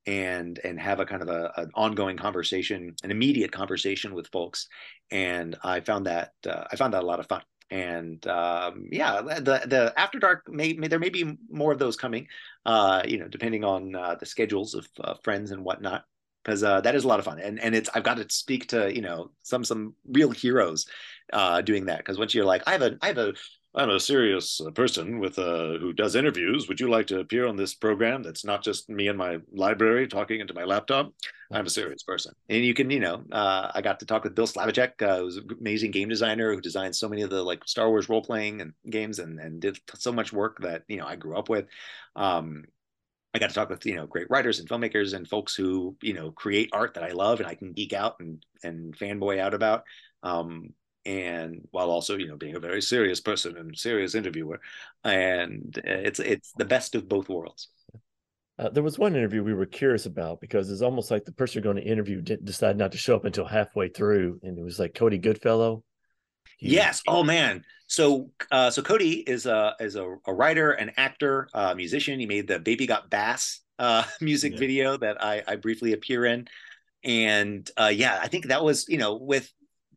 and and have a kind of a, an ongoing conversation, an immediate conversation with folks. And I found that uh, I found that a lot of fun and um, yeah, the the after dark may, may, there may be more of those coming, uh, you know, depending on uh, the schedules of uh, friends and whatnot because uh, that is a lot of fun and and it's I've got to speak to you know some some real heroes uh, doing that because once you're like I have a I have a I'm a serious person with uh, who does interviews. Would you like to appear on this program that's not just me in my library talking into my laptop? I'm a serious person, and you can, you know, uh, I got to talk with Bill Slavicsek, uh, who's an amazing game designer who designed so many of the like Star Wars role playing and games, and and did so much work that you know I grew up with. Um, I got to talk with you know great writers and filmmakers and folks who you know create art that I love and I can geek out and and fanboy out about. Um, and while also you know being a very serious person and serious interviewer, and it's it's the best of both worlds. Uh, there was one interview we were curious about because it's almost like the person you're going to interview didn't decide not to show up until halfway through, and it was like Cody Goodfellow. He, yes. Oh man. So uh, so Cody is a is a, a writer, an actor, a musician. He made the Baby Got Bass uh, music yeah. video that I, I briefly appear in, and uh, yeah, I think that was you know with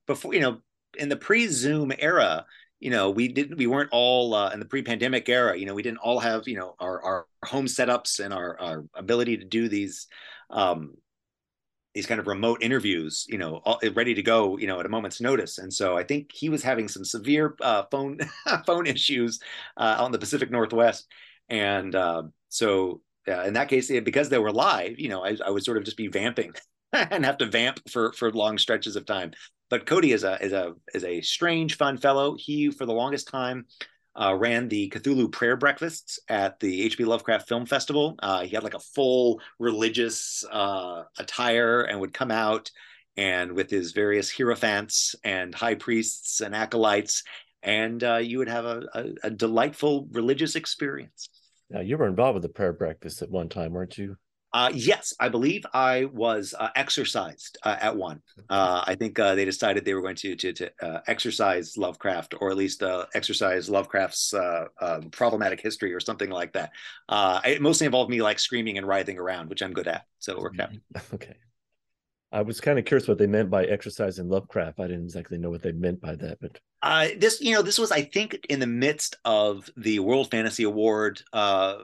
before you know in the pre Zoom era. You know, we didn't, we weren't all uh, in the pre-pandemic era. You know, we didn't all have, you know, our, our home setups and our, our ability to do these um, these kind of remote interviews, you know, all, ready to go, you know, at a moment's notice. And so I think he was having some severe uh, phone phone issues uh, out in the Pacific Northwest, and uh, so in that case, because they were live, you know, I, I, would sort of just be vamping and have to vamp for for long stretches of time. But Cody is a is a is a strange, fun fellow. He for the longest time uh, ran the Cthulhu prayer breakfasts at the H.P. Lovecraft Film Festival. Uh, he had like a full religious uh, attire and would come out and with his various hierophants and high priests and acolytes, and uh, you would have a, a, a, delightful religious experience. Now, you were involved with the prayer breakfast at one time, weren't you? Uh, yes, I believe I was uh, exorcised uh, at one. Uh, I think uh, they decided they were going to to, to uh, exercise Lovecraft, or at least exercise Lovecraft's um, problematic history, or something like that. it mostly involved me like screaming and writhing around, which I'm good at, so it worked out. Okay. I was kind of curious what they meant by exercising Lovecraft. I didn't exactly know what they meant by that, but uh, this, you know, this was, I think, in the midst of the World Fantasy Award uh,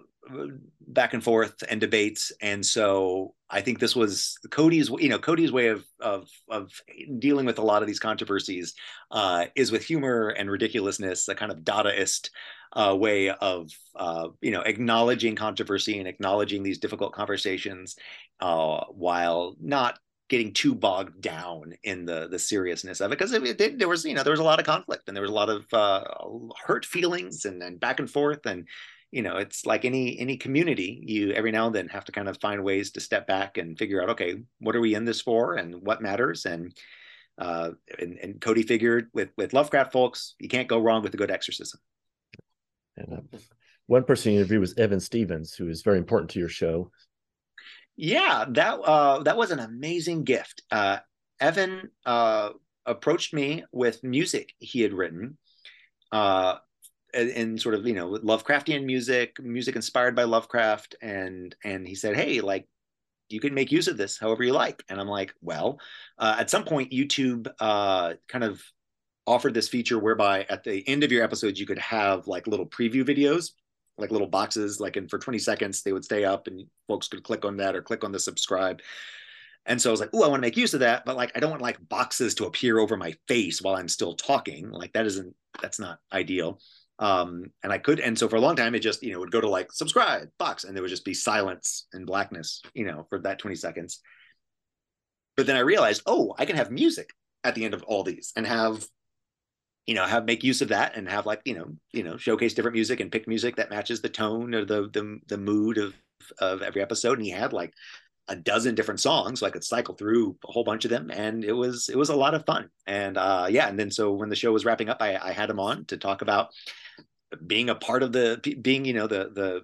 back and forth and debates, and so I think this was Cody's, you know, Cody's way of of of dealing with a lot of these controversies uh, is with humor and ridiculousness, a kind of Dadaist uh, way of uh, you know acknowledging controversy and acknowledging these difficult conversations uh, while not getting too bogged down in the the seriousness of it. Because there was you know there was a lot of conflict and there was a lot of uh, hurt feelings and, and back and forth and you know it's like any any community you every now and then have to kind of find ways to step back and figure out okay what are we in this for and what matters and uh, and, and Cody figured with with Lovecraft folks you can't go wrong with a good exorcism. And uh, one person you interviewed was Evan Stevens, who is very important to your show. Yeah, that uh, that was an amazing gift. Uh, Evan uh, approached me with music he had written, uh, in sort of you know Lovecraftian music, music inspired by Lovecraft, and and he said, "Hey, like you can make use of this however you like." And I'm like, "Well, uh, at some point, YouTube uh, kind of offered this feature whereby at the end of your episodes you could have like little preview videos like little boxes like and for 20 seconds they would stay up and folks could click on that or click on the subscribe and so i was like oh i want to make use of that but like i don't want like boxes to appear over my face while i'm still talking like that isn't that's not ideal um and i could and so for a long time it just you know would go to like subscribe box and there would just be silence and blackness you know for that 20 seconds. But then i realized oh i can have music at the end of all these and have you know have make use of that and have like you know you know showcase different music and pick music that matches the tone or the the, the mood of of every episode. And he had like a dozen different songs so i could cycle through a whole bunch of them and it was it was a lot of fun and uh yeah and then so when the show was wrapping up i, I had him on to talk about being a part of the being you know the the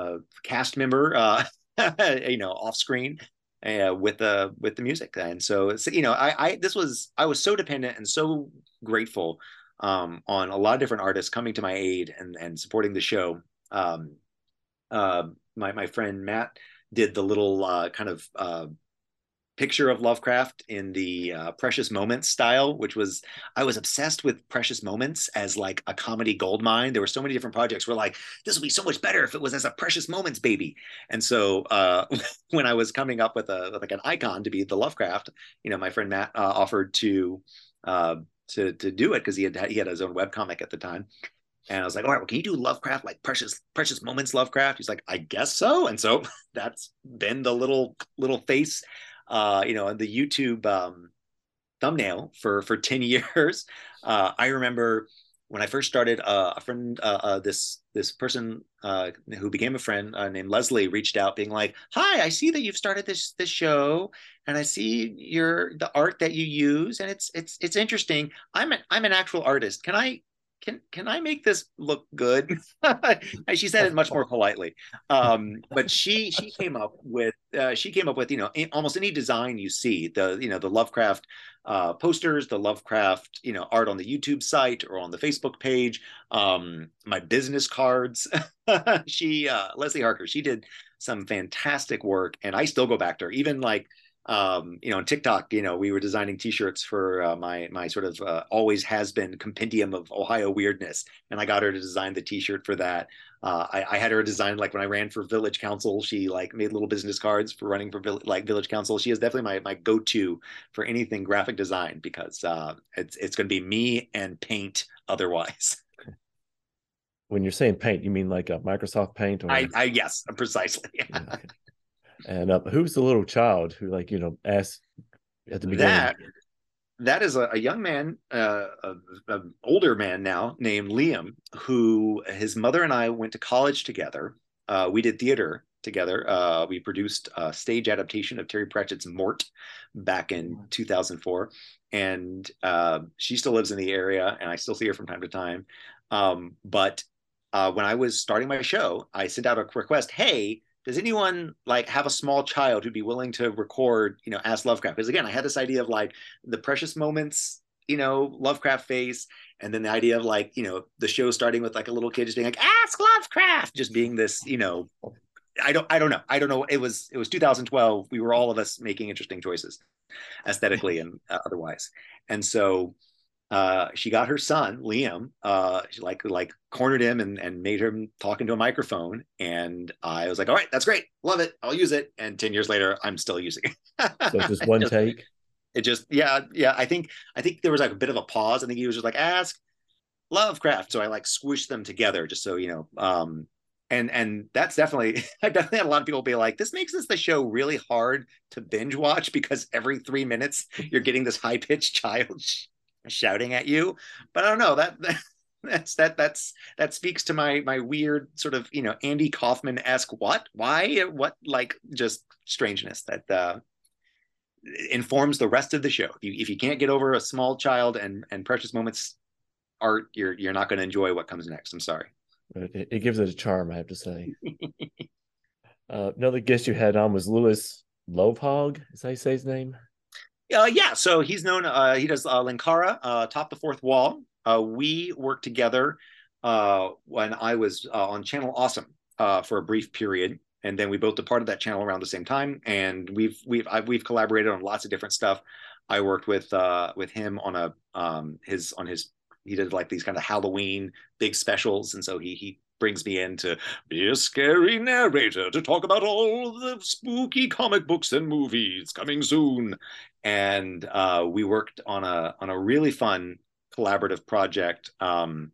uh, cast member uh you know off screen uh, with the with the music and so it's you know I, I this was i was so dependent and so grateful um, on a lot of different artists coming to my aid and and supporting the show. Um, uh, my my friend Matt did the little uh, kind of uh, picture of Lovecraft in the uh, Precious Moments style, which was I was obsessed with Precious Moments as like a comedy gold mine. There were so many different projects where like this would be so much better if it was as a Precious Moments baby. And so uh, when I was coming up with a like an icon to be the Lovecraft, you know, my friend Matt uh, offered to uh, to to do it because he had he had his own web comic at the time. And I was like, all right, well, can you do Lovecraft like precious precious moments Lovecraft? He's like, I guess so. And so that's been the little little face, uh, you know, the YouTube um, thumbnail for for ten years. Uh, I remember when I first started, uh, a friend, uh, uh, this this person uh, who became a friend uh, named Leslie reached out, being like, "Hi, I see that you've started this this show, and I see your the art that you use, and it's it's it's interesting. I'm an I'm an actual artist. Can I can can I make this look good? she said it much more politely, um, but she she came up with uh, she came up with you know almost any design you see the you know the Lovecraft uh, posters, the Lovecraft you know art on the YouTube site or on the Facebook page, um, my business cards. she uh, Leslie Harker she did some fantastic work, and I still go back to her even like um, you know, on TikTok, you know, we were designing T-shirts for uh, my my sort of uh, always has been compendium of Ohio weirdness, and I got her to design the T-shirt for that. Uh, I, I, had her design like when I ran for village council, she like made little business cards for running for vill- like village council. She is definitely my my go to for anything graphic design because uh, it's it's going to be me and paint otherwise. When you're saying paint, you mean like a Microsoft Paint? Or... I, I yes, precisely. okay. And uh, who's the little child who, like, you know, asked at the beginning? That that is a, a young man, uh, an older man now named Liam, who his mother and I went to college together. Uh, we did theater together. Uh, we produced a stage adaptation of Terry Pratchett's Mort back in 2004. And uh, she still lives in the area, and I still see her from time to time. Um, but uh, when I was starting my show, I sent out a request hey, does anyone like have a small child who'd be willing to record, you know, Ask Lovecraft? Because again, I had this idea of like the precious moments, you know, Lovecraft face, and then the idea of like, you know, the show starting with like a little kid just being like, Ask Lovecraft, just being this, you know, I don't, I don't know, I don't know. It was, it was 2012. We were all of us making interesting choices, aesthetically and uh, otherwise, and so uh, she got her son Liam. Uh, she like like cornered him and and made him talk into a microphone. And I was like, all right, that's great, love it, I'll use it. And ten years later, I'm still using it. so it's just one just, take. It just yeah yeah. I think I think there was like a bit of a pause. I think he was just like ask Lovecraft. So I like squished them together just so you know. Um, and and that's definitely I definitely had a lot of people be like, this makes this the show really hard to binge watch because every three minutes you're getting this high pitched child shouting at you. But i don't know that, that that's that that's that speaks to my my weird sort of you know andy kaufman-esque what why what like just strangeness that uh informs the rest of the show. If you, if you can't get over a small child and and precious moments art you're you're not going to enjoy what comes next. I'm sorry. It, it gives it a charm i have to say. Uh, another guest you had on was lewis Lovhaug is that how you say his name uh, yeah, so he's known. Uh, he does uh, Linkara, uh, Atop the Fourth Wall. Uh, we worked together uh, when I was uh, on Channel Awesome for a brief period, and then we both departed that channel around the same time. And we've we've I've, we've collaborated on lots of different stuff. I worked with with him on a um, his on his he did like these kind of Halloween big specials, and so he he brings me in to be a scary narrator to talk about all the spooky comic books and movies coming soon. And uh, we worked on a on a really fun collaborative project. Um,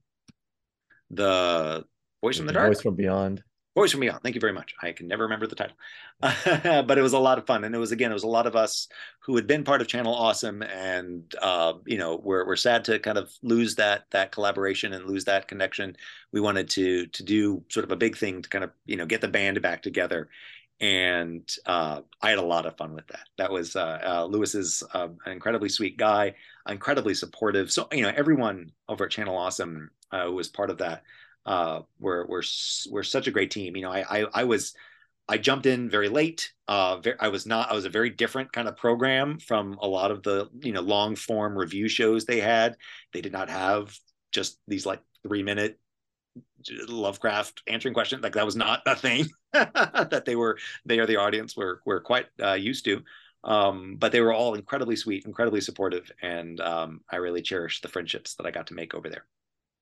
the Voice from the Dark, Voice from Beyond. Voice from Beyond. Thank you very much. I can never remember the title, but it was a lot of fun, and it was again, it was a lot of us who had been part of Channel Awesome, and uh, you know, we're we're sad to kind of lose that that collaboration and lose that connection. We wanted to to do sort of a big thing to kind of you know get the band back together, and uh, I had a lot of fun with that. That was uh, uh, Lewis is uh, an incredibly sweet guy, incredibly supportive. So you know, everyone over at Channel Awesome uh, was part of that uh, we're we're we're such a great team. You know, I I, I was I jumped in very late. Uh, very, I was not. I was a very different kind of program from a lot of the you know long form review shows they had. They did not have just these like three minute Lovecraft answering questions. Like that was not a thing that they were. They are the audience were were quite uh, used to. Um, but they were all incredibly sweet, incredibly supportive, and um, I really cherish the friendships that I got to make over there.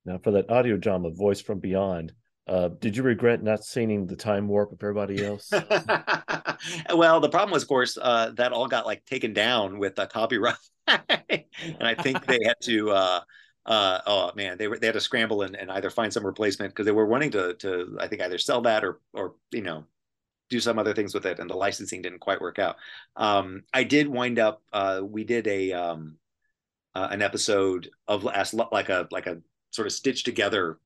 Now, for that audio drama, Voice from Beyond, uh, did you regret not seeing the time warp of everybody else? well, the problem was, of course, uh, that all got like taken down with a copyright, and I think they had to. Uh, oh man, they were they had to scramble and, and either find some replacement because they were wanting to to I think either sell that or or you know do some other things with it, and the licensing didn't quite work out. Um, I did wind up. Uh, we did a um, uh, an episode of as like a like a sort of stitched together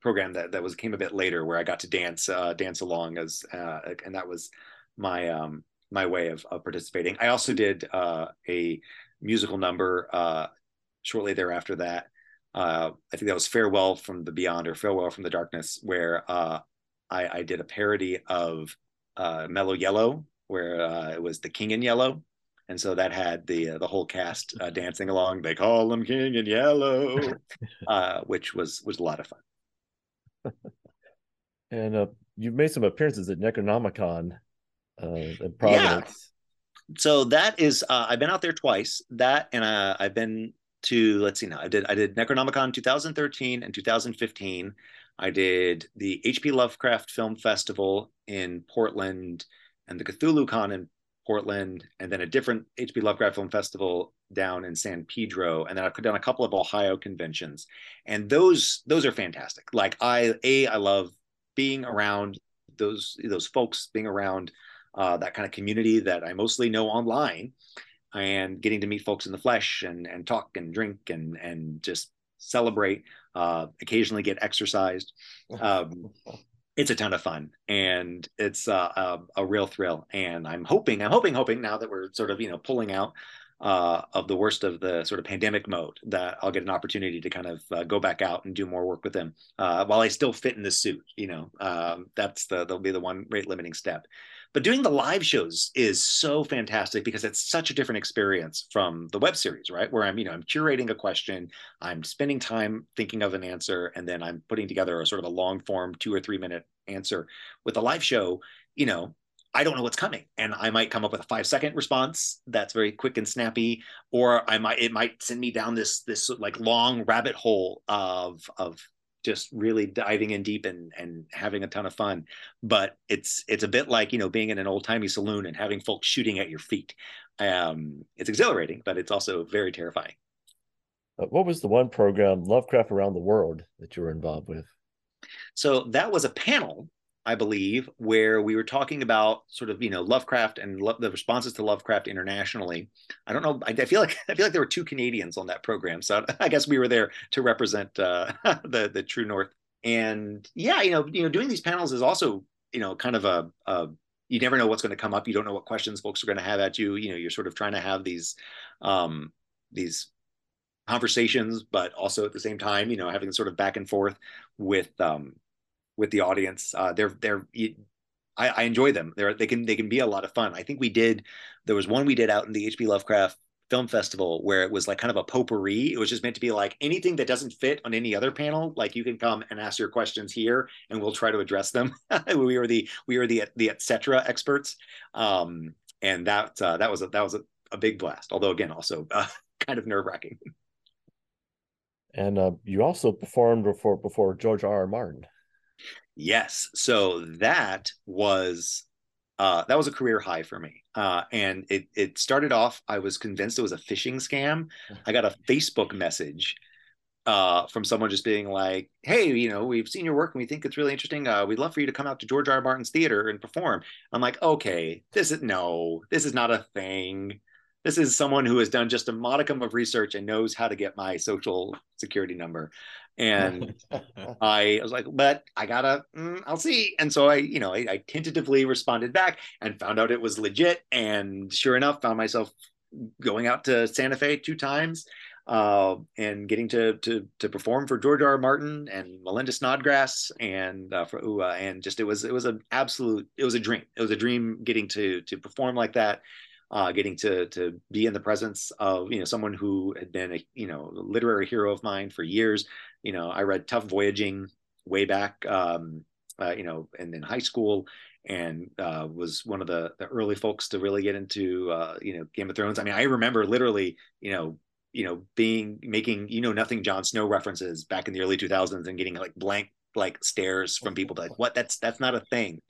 program that that was came a bit later where I got to dance uh, dance along as uh, and that was my um, my way of, of participating. I also did uh, a musical number shortly thereafter that uh, I think that was Farewell from the Beyond or Farewell from the Darkness where uh, I, I, did a parody of Mellow Yellow where it was the King in Yellow and so that had the uh, the whole cast uh, dancing along. They call him King in Yellow, uh, which was was a lot of fun. and uh, you've made some appearances at Necronomicon uh, in Providence. Yeah. So that is uh, I've been out there twice. That and I've been to let's see now. I did I did Necronomicon 2013 and 2015. I did the HP Lovecraft Film Festival in Portland and the Cthulhu Con in Portland, and then a different HP Lovecraft Film Festival down in San Pedro, and then I've done a couple of Ohio conventions, and those those are fantastic. Like I a I love being around those those folks, being around uh, that kind of community that I mostly know online, and getting to meet folks in the flesh and and talk and drink and and just celebrate. Uh, occasionally get exercised. Um, it's a ton of fun and it's uh, a, a, real thrill and i'm hoping i'm hoping hoping now that we're sort of you know pulling out uh, of the worst of the sort of pandemic mode that I'll get an opportunity to kind of uh, go back out and do more work with them uh, while I still fit in the suit. You know, um, that's the that'll be the one rate limiting step. But doing the live shows is so fantastic because it's such a different experience from the web series, right? Where I'm, you know, I'm curating a question, I'm spending time thinking of an answer, and then I'm putting together a sort of a long form two or three minute answer. With a live show, you know, I don't know what's coming. And I might come up with a five second response that's very quick and snappy, or I might it might send me down this this like long rabbit hole of of just really diving in deep and and having a ton of fun. But it's it's a bit like you know being in an old timey saloon and having folks shooting at your feet. Um, it's exhilarating, but it's also very terrifying. What was the one program, Lovecraft Around the World, that you were involved with? So that was a panel I believe, where we were talking about sort of you know Lovecraft and lo- the responses to Lovecraft internationally. I don't know. I, I, feel like I feel like there were two Canadians on that program, so I guess we were there to represent uh, the the True North. And yeah, you know, you know, doing these panels is also you know kind of a, a you never know what's going to come up. You don't know what questions folks are going to have at you. You know, you're sort of trying to have these um, these conversations, but also at the same time, you know, having sort of back and forth with um, with the audience. Uh, they're they're I, I, enjoy them. They're they can they can be a lot of fun. I think we did there was one we did out in the HP Lovecraft Film Festival where it was like kind of a potpourri. It was just meant to be like anything that doesn't fit on any other panel, like you can come and ask your questions here, and we'll try to address them. we were the we were the the etc. experts, um, and that uh, that was a, that was a, a big blast. Although again, also uh, kind of nerve wracking. And uh, you also performed before before George R. R. Martin. Yes. So that was uh, that was a career high for me. Uh, and it it started off. I was convinced it was a phishing scam. I got a Facebook message uh, from someone just being like, "Hey, you know, we've seen your work and we think it's really interesting. Uh, we'd love for you to come out to George R. R. Martin's theater and perform." I'm like, "Okay, this is no, this is not a thing. This is someone who has done just a modicum of research and knows how to get my social security number." And I, was like, but I gotta, mm, I'll see. And so I, you know, I, I, tentatively responded back and found out it was legit. And sure enough, found myself going out to Santa Fe two times uh, and getting to to to perform for George R. R. Martin and Melinda Snodgrass and uh, for UA. And just it was it was an absolute it was a dream. It was a dream getting to to perform like that. Uh, getting to to be in the presence of you know someone who had been a you know literary hero of mine for years, you know, I read Tuf Voyaging way back, um, uh, you know, and in high school, and uh, was one of the the early folks to really get into uh, you know Game of Thrones. I mean, I remember literally, you know, you know, being making you know nothing Jon Snow references back in the early 2000s and getting like blank like stares from people like what that's that's not a thing.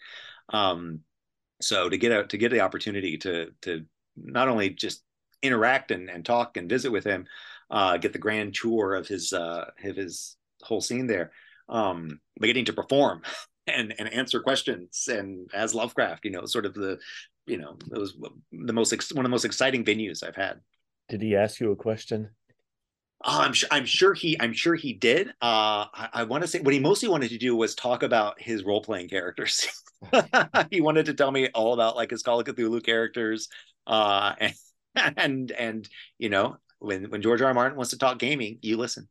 Um, so to get out to get the opportunity to to not only just interact and, and talk and visit with him, uh, get the grand tour of his uh, of his whole scene there. Um, but getting to perform and and answer questions and as Lovecraft, you know, sort of the you know it was the most ex- one of the most exciting venues I've had. Did he ask you a question? Oh, I'm sure. I'm sure he. I'm sure he did. Uh, I, I want to say what he mostly wanted to do was talk about his role playing characters. he wanted to tell me all about like his Call of Cthulhu characters, uh, and and and you know when when George R. R. Martin wants to talk gaming, you listen.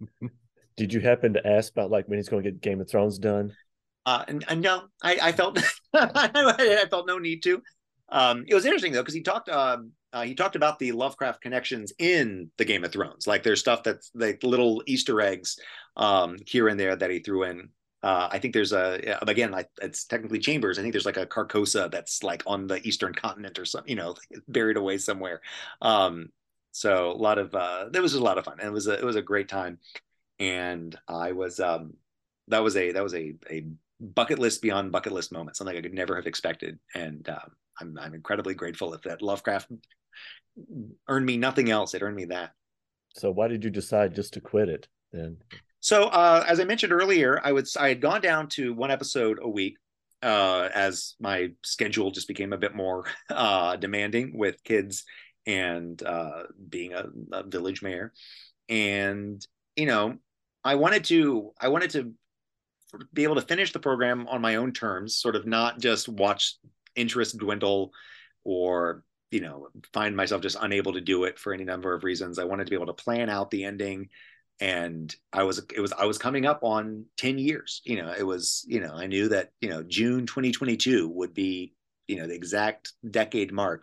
Did you happen to ask about like when he's going to get Game of Thrones done? Uh, and, and no, I, I felt I felt no need to. Um, it was interesting though because he talked um, uh, he talked about the Lovecraft connections in the Game of Thrones. Like there's stuff that's like little Easter eggs um, here and there that he threw in. Uh, I think there's a again, I, it's technically chambers. I think there's like a Carcosa that's like on the eastern continent or something, you know, buried away somewhere. Um, so a lot of uh, it was just a lot of fun. And it was a it was a great time, and I was um that was a that was a a bucket list beyond bucket list moment, something I could never have expected, and um, I'm I'm incredibly grateful if that Lovecraft earned me nothing else. It earned me that. So why did you decide just to quit it then? So uh, as I mentioned earlier, I would I had gone down to one episode a week uh, as my schedule just became a bit more uh, demanding with kids and uh, being a, a, village mayor. And you know, I wanted to I wanted to be able to finish the program on my own terms, sort of not just watch interest dwindle or you know find myself just unable to do it for any number of reasons. I wanted to be able to plan out the ending and i was it was i was coming up on 10 years you know it was you know i knew that you know june 2022 would be you know the exact decade mark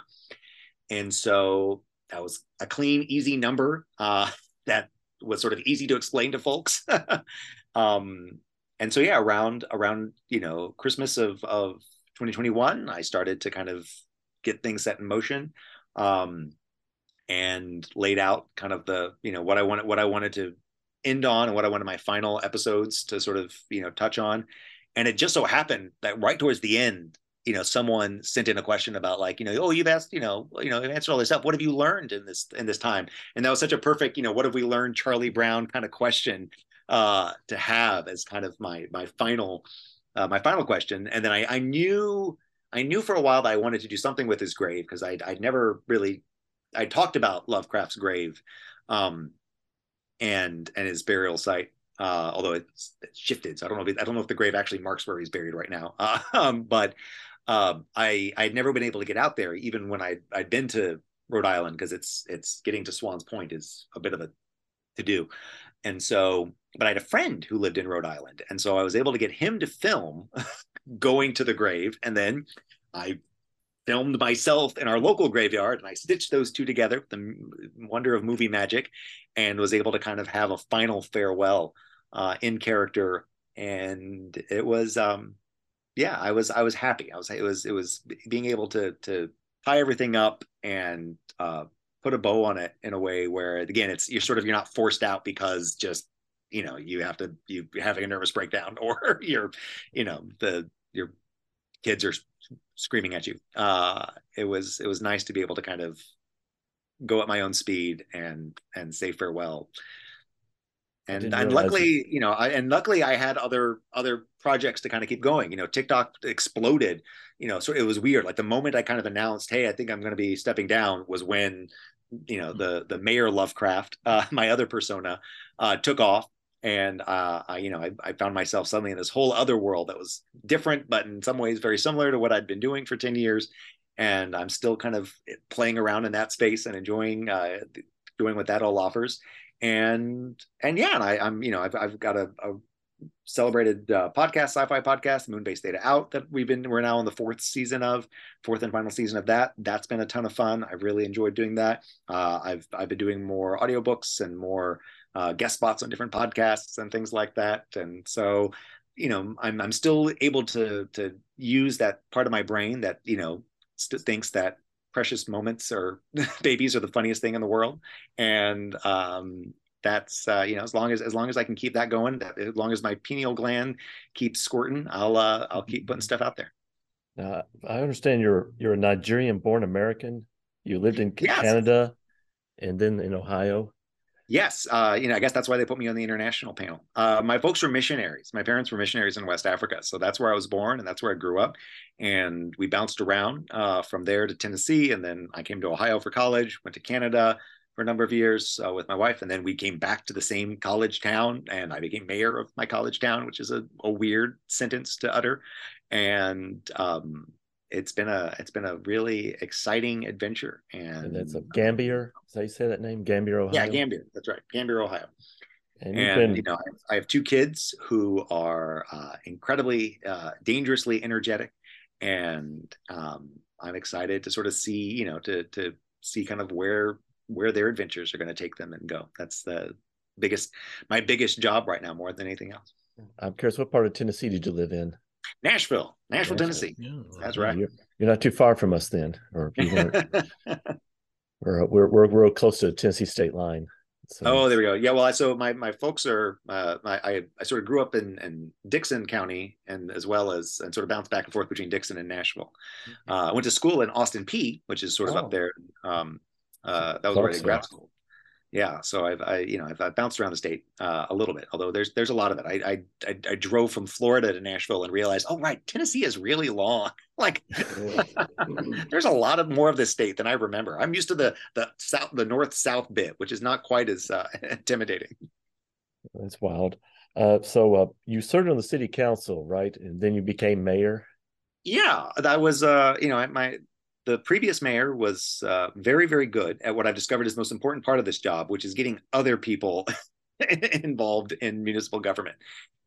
and so that was a clean easy number uh that was sort of easy to explain to folks um and so yeah around around you know christmas of of 2021 i started to kind of get things set in motion um and laid out kind of the you know what I wanted what I wanted to end on and what I wanted my final episodes to sort of you know touch on. And it just so happened that right towards the end, you know, someone sent in a question about like, you know, oh, you've asked, you know, you know, you've answered all this stuff. What have you learned in this in this time? And that was such a perfect, you know, what have we learned, Charlie Brown kind of question uh, to have as kind of my my final uh, my final question. And then I, I knew I knew for a while that I wanted to do something with his grave because I'd, I'd never really I talked about Lovecraft's grave, um, and and his burial site. Uh, although it's, it's, shifted, so I don't know. If it, I don't know if the grave actually marks where he's buried right now. Uh, um, but um, I I'd never been able to get out there, even when I I'd been to Rhode Island, because it's it's getting to Swans Point is a bit of a to do, and so. But I had a friend who lived in Rhode Island, and so I was able to get him to film going to the grave, and then I filmed myself in our local graveyard and I stitched those two together, the wonder of movie magic, and was able to kind of have a final farewell uh, in character. And it was, um, yeah, I was, I was happy. I was, it was, it was being able to, to tie everything up and uh, put a bow on it in a way where, again, it's, you're sort of, you're not forced out because just, you know, you have to, you having a nervous breakdown or you're, you know, the, your kids are screaming at you. Uh, it was it was nice to be able to kind of go at my own speed and and say farewell. And and luckily, you know, I, and luckily I had other other projects to kind of keep going. You know, TikTok exploded. You know, so it was weird. Like the moment I kind of announced, "Hey, I think I'm going to be stepping down," was when you know the the mayor Lovecraft, uh, my other persona, uh, took off and uh, I, you know, I, I, found myself suddenly in this whole other world that was different, but in some ways very similar to what I'd been doing for ten years. And I'm still kind of playing around in that space and enjoying uh, doing what that all offers. And and yeah, and I, am you know I've I've got a, a celebrated uh, podcast, sci-fi podcast, Moonbase Theta Out that we've been we're now in the fourth season of fourth and final season of that. That's been a ton of fun. I've really enjoyed doing that. Uh, I've I've been doing more audiobooks and more uh, guest spots on different podcasts and things like that. And so, you know, I'm I'm still able to to use that part of my brain that you know st- thinks that precious moments or babies are the funniest thing in the world, and um, that's uh, you know as long as as long as I can keep that going, that, as long as my pineal gland keeps squirting, I'll uh, I'll keep putting stuff out there. Now, I understand you're you're a Nigerian-born American. You lived in yes. Canada and then in Ohio. Yes, uh, you know, I guess that's why they put me on the international panel. Uh, my folks were missionaries. My parents were missionaries in West Africa, so that's where I was born and that's where I grew up. And we bounced around uh, from there to Tennessee, and then I came to Ohio for college. Went to Canada for a number of years uh, with my wife, and then we came back to the same college town, and I became mayor of my college town, which is a, a weird sentence to utter. And um, it's been a it's been a really exciting adventure and, and it's a gambier is that you say that name? Gambier ohio? Yeah gambier that's right gambier ohio. And, and been... you know I have, I have, two kids who are uh, incredibly uh, dangerously energetic and um, i'm excited to sort of see you know to to see kind of where where their adventures are going to take them and go that's the biggest my biggest job right now more than anything else i'm curious what part of tennessee did you live in Nashville, Nashville, Nashville. Tennessee. Yeah. That's right. You're, you're, not too far from us then, or we're, we're we're we're close to the Tennessee state line. So. Oh, there we go. Yeah, well, I, so my my folks are uh, my, I I sort of grew up in in Dickson County, and as well as and sort of bounced back and forth between Dickson and Nashville. Mm-hmm. Uh, I went to school in Austin Peay, which is sort of oh. up there. Um, uh, that was where I grad school. yeah so i've i you know i've, I've bounced around the state uh, a little bit although there's there's a lot of it. I, I, I i drove from florida to nashville and realized oh right tennessee is really long. Like there's a lot of more of this state than i remember. I'm used to the the south the north south bit which is not quite as uh, intimidating. That's wild. Uh, so uh, you served on the city council right? And then you became mayor? Yeah that was uh you know my the previous mayor was uh, very, very good at what I've discovered is the most important part of this job, which is getting other people involved in municipal government.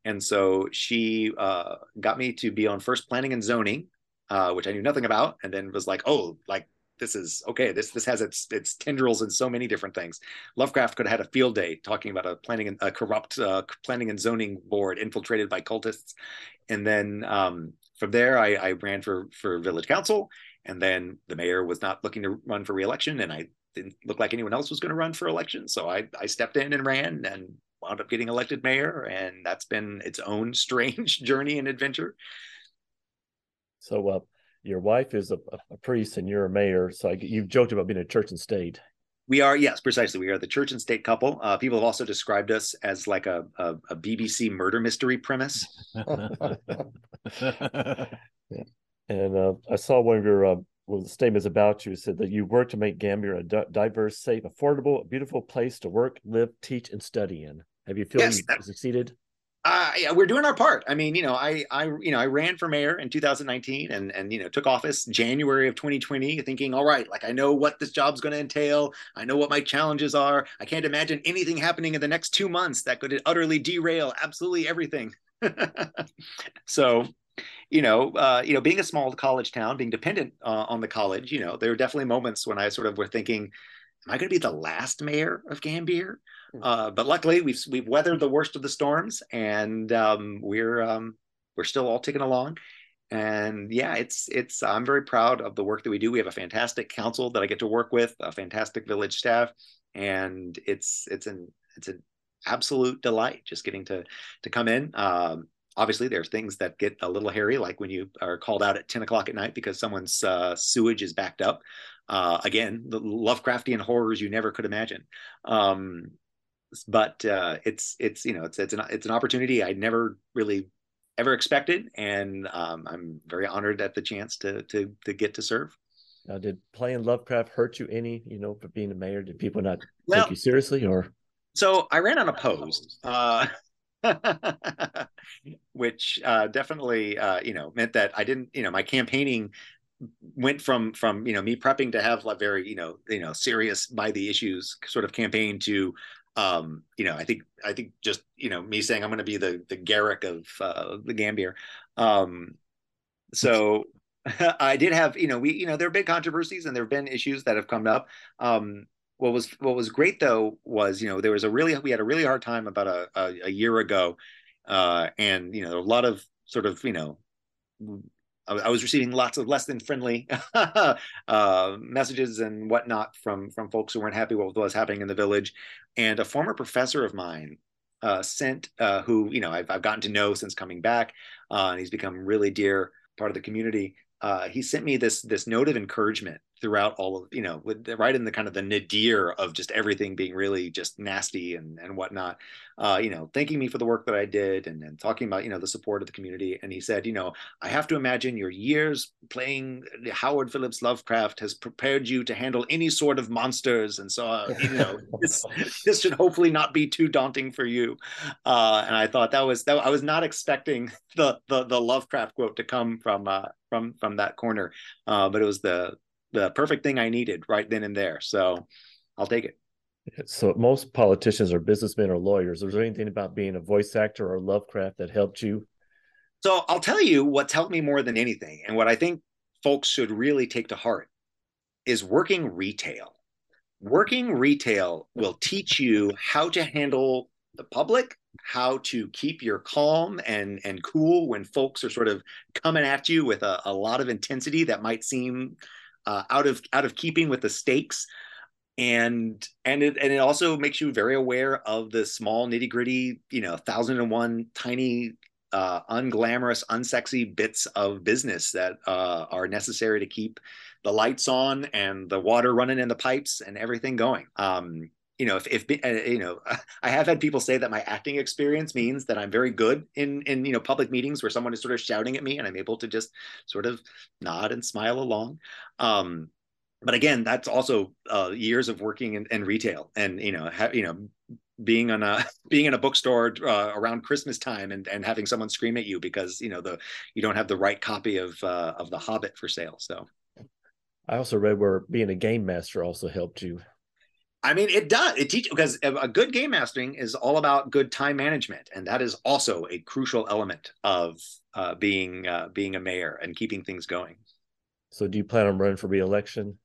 And so she uh, got me to be on first planning and zoning, uh, which I knew nothing about, and then was like, oh, like this is okay. This this has its its tendrils in so many different things. Lovecraft could have had a field day talking about a planning and a corrupt uh, planning and zoning board infiltrated by cultists, and then um, from there I, I ran for for village council and then the mayor was not looking to run for reelection, and I didn't look like anyone else was going to run for election. So I, I stepped in and ran and wound up getting elected mayor. And that's been its own strange journey and adventure. So, uh, your wife is a, a, priest and you're a mayor. So I, you've joked about being a church and state. We are, yes, precisely. We are the church and state couple. Uh, people have also described us as like a, a, a BBC murder mystery premise. yeah. And uh, I saw one of your uh, well, the statements about you said that you work to make Gambier a di- diverse, safe, affordable, beautiful place to work, live, teach, and study in. Have you feel yes, you that, succeeded? Uh, yeah, we're doing our part. I mean, you know, I, I, you know, I ran for mayor in 2019 and, and, you know, took office January of 2020 thinking, all right, like I know what this job's going to entail. I know what my challenges are. I can't imagine anything happening in the next two months that could utterly derail absolutely everything. so you know, uh, you know, being a small college town, being dependent uh, on the college, you know, there were definitely moments when I sort of were thinking, am I going to be the last mayor of Gambier? Hmm. Uh, but luckily, we've we've weathered the worst of the storms, and um, we're um, we're still all ticking along. And yeah, it's it's I'm very proud of the work that we do. We have a fantastic council that I get to work with, a fantastic village staff, and it's it's an it's an absolute delight just getting to to come in. Um, obviously there's things that get a little hairy like when you are called out at 10 o'clock at night because someone's uh, sewage is backed up. Uh, again the lovecraftian horrors you never could imagine. Um, but uh, it's it's you know it's it's an it's an opportunity i never really ever expected and um, i'm very honored at the chance to to to get to serve. Now did playing lovecraft hurt you any you know for being a mayor? Did people not well, take you seriously or? So I ran unopposed. Uh, which uh, definitely uh, you know meant that I didn't you know my campaigning went from from you know me prepping to have a very you know you know serious by the issues sort of campaign to um you know i think i think just you know me saying i'm going to be the the garrick of uh the gambier. Um so i did have you know we you know there have been controversies and there have been issues that have come up. Um what was what was great though was you know there was a really we had a really hard time about a a, a year ago, uh, and you know a lot of sort of you know I, was receiving lots of less than friendly uh, messages and whatnot from from folks who weren't happy with what was happening in the village, and a former professor of mine uh, sent uh, who you know I've, I've gotten to know since coming back, uh, and he's become really dear part of the community. Uh, he sent me this this note of encouragement throughout all of you know with right in the kind of the nadir of just everything being really just nasty and and whatnot uh, you know thanking me for the work that i did and, and talking about you know the support of the community. And he said you know i have to imagine your years playing howard phillips lovecraft has prepared you to handle any sort of monsters. And so uh, you know this, this should hopefully not be too daunting for you. Uh, and i thought that was that i was not expecting the the, the lovecraft quote to come from uh, from from that corner. Uh, but it was the the perfect thing I needed right then and there. So I'll take it. So most politicians are businessmen or lawyers. Was there anything about being a voice actor or Lovecraft that helped you? So I'll tell you what's helped me more than anything, and what I think folks should really take to heart is working retail. Working retail will teach you how to handle the public, how to keep your calm and and cool when folks are sort of coming at you with a, a lot of intensity that might seem uh, out of out of keeping with the stakes. And and it and it also makes you very aware of the small nitty gritty you know thousand and one tiny uh, unglamorous unsexy bits of business that uh, are necessary to keep the lights on and the water running in the pipes and everything going. Um, you know, if, if uh, you know, I have had people say that my acting experience means that I'm very good in in you know public meetings where someone is sort of shouting at me and I'm able to just sort of nod and smile along. Um, but again, that's also uh, years of working in, in retail and you know, ha- you know, being on a being in a bookstore uh, around Christmas time and and having someone scream at you because you know the you don't have the right copy of uh, of The Hobbit for sale. So, I also read where being a game master also helped you. I mean, it does. It teaches because a good game mastering is all about good time management, and that is also a crucial element of uh, being uh, being a mayor and keeping things going. So, do you plan on running for reelection?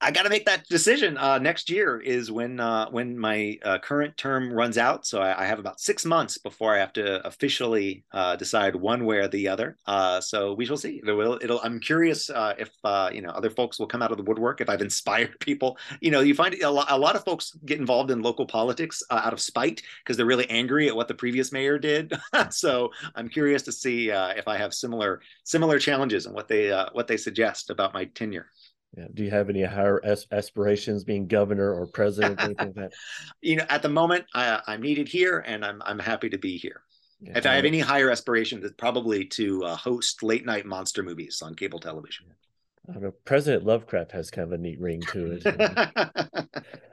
I got to make that decision. Uh, next year is when uh, when my uh, current term runs out, so I, I, have about six months before I have to officially uh, decide one way or the other. Uh, so we shall see. It will. It'll. I'm curious uh, if you know other folks will come out of the woodwork. If I've inspired people, you know, you find a lot, a lot of folks get involved in local politics out of spite because they're really angry at what the previous mayor did. so I'm curious to see if I have similar similar challenges and what they what they suggest about my tenure. Yeah. Do you have any higher aspirations, being governor or president, anything like that? You know, at the moment, I, am needed here, and I'm I'm happy to be here. Yeah, if I have any higher aspirations, it's probably to uh, host late night monster movies on cable television. I don't know. President Lovecraft has kind of a neat ring to it.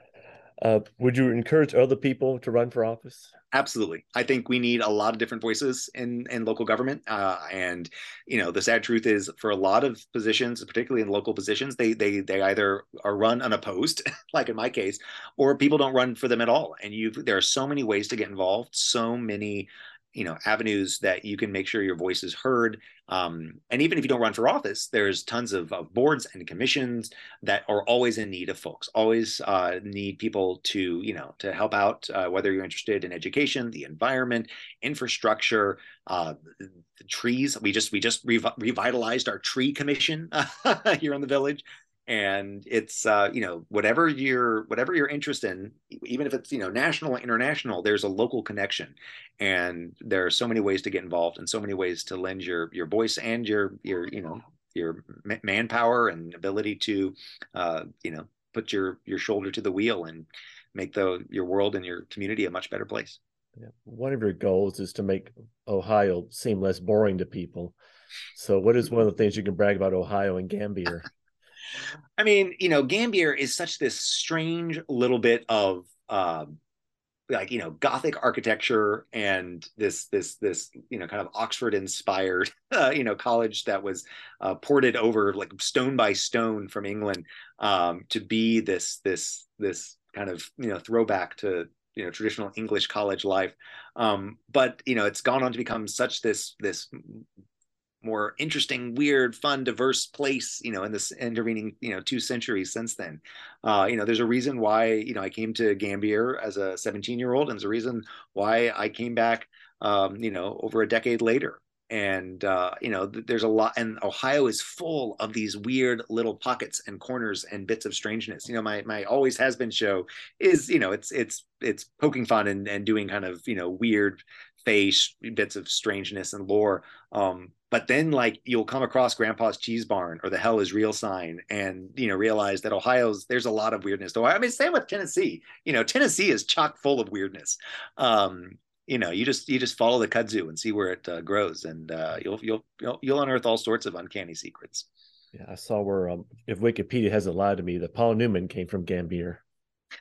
Uh, would you encourage other people to run for office? Absolutely. I think we need a lot of different voices in, in local government. Uh, and, you know, the sad truth is for a lot of positions, particularly in local positions, they they they either are run unopposed, like in my case, or people don't run for them at all. And you there are so many ways to get involved, so many you know avenues that you can make sure your voice is heard um, and even if you don't run for office there's tons of, of, boards and commissions that are always in need of folks always uh, need people to you know to help out uh, whether you're interested in education the environment infrastructure uh, trees. We just we just rev- revitalized our tree commission here in the village and it's uh, you know whatever your whatever you're interested in even if it's you know national or international there's a local connection. And there are so many ways to get involved and so many ways to lend your your voice and your your you know your manpower and ability to uh, you know put your your shoulder to the wheel and make the your world and your community a much better place. One of your goals is to make ohio seem less boring to people. So what is one of the things you can brag about ohio and gambier I mean, you know, Gambier is such this strange little bit of uh, like you know Gothic architecture and this this this you know kind of Oxford inspired uh, you know college that was uh, ported over like stone by stone from England um, to be this this this kind of you know throwback to you know traditional English college life. Um, but you know it's gone on to become such this this more interesting, weird, fun, diverse place, you know, in this intervening, you know, two centuries since then. Uh, you know, there's a reason why, you know, I came to Gambier as a 17 year old, and there's a reason why I came back, um, you know, over a decade later. And, uh, you know, there's a lot, and Ohio is full of these weird little pockets and corners and bits of strangeness. You know, my, my always has been show is, you know, it's, it's, it's poking fun and, and doing kind of, you know, weird face bits of strangeness and lore. Um, but then like you'll come across grandpa's cheese barn or the hell is real sign and you know realize that ohio's there's a lot of weirdness. Though i mean same with tennessee. You know tennessee is chock full of weirdness. Um you know you just you just follow the kudzu and see where it uh, grows and uh, you'll, you'll you'll you'll unearth all sorts of uncanny secrets. Yeah i saw where um, if wikipedia hasn't lied to me that paul newman came from gambier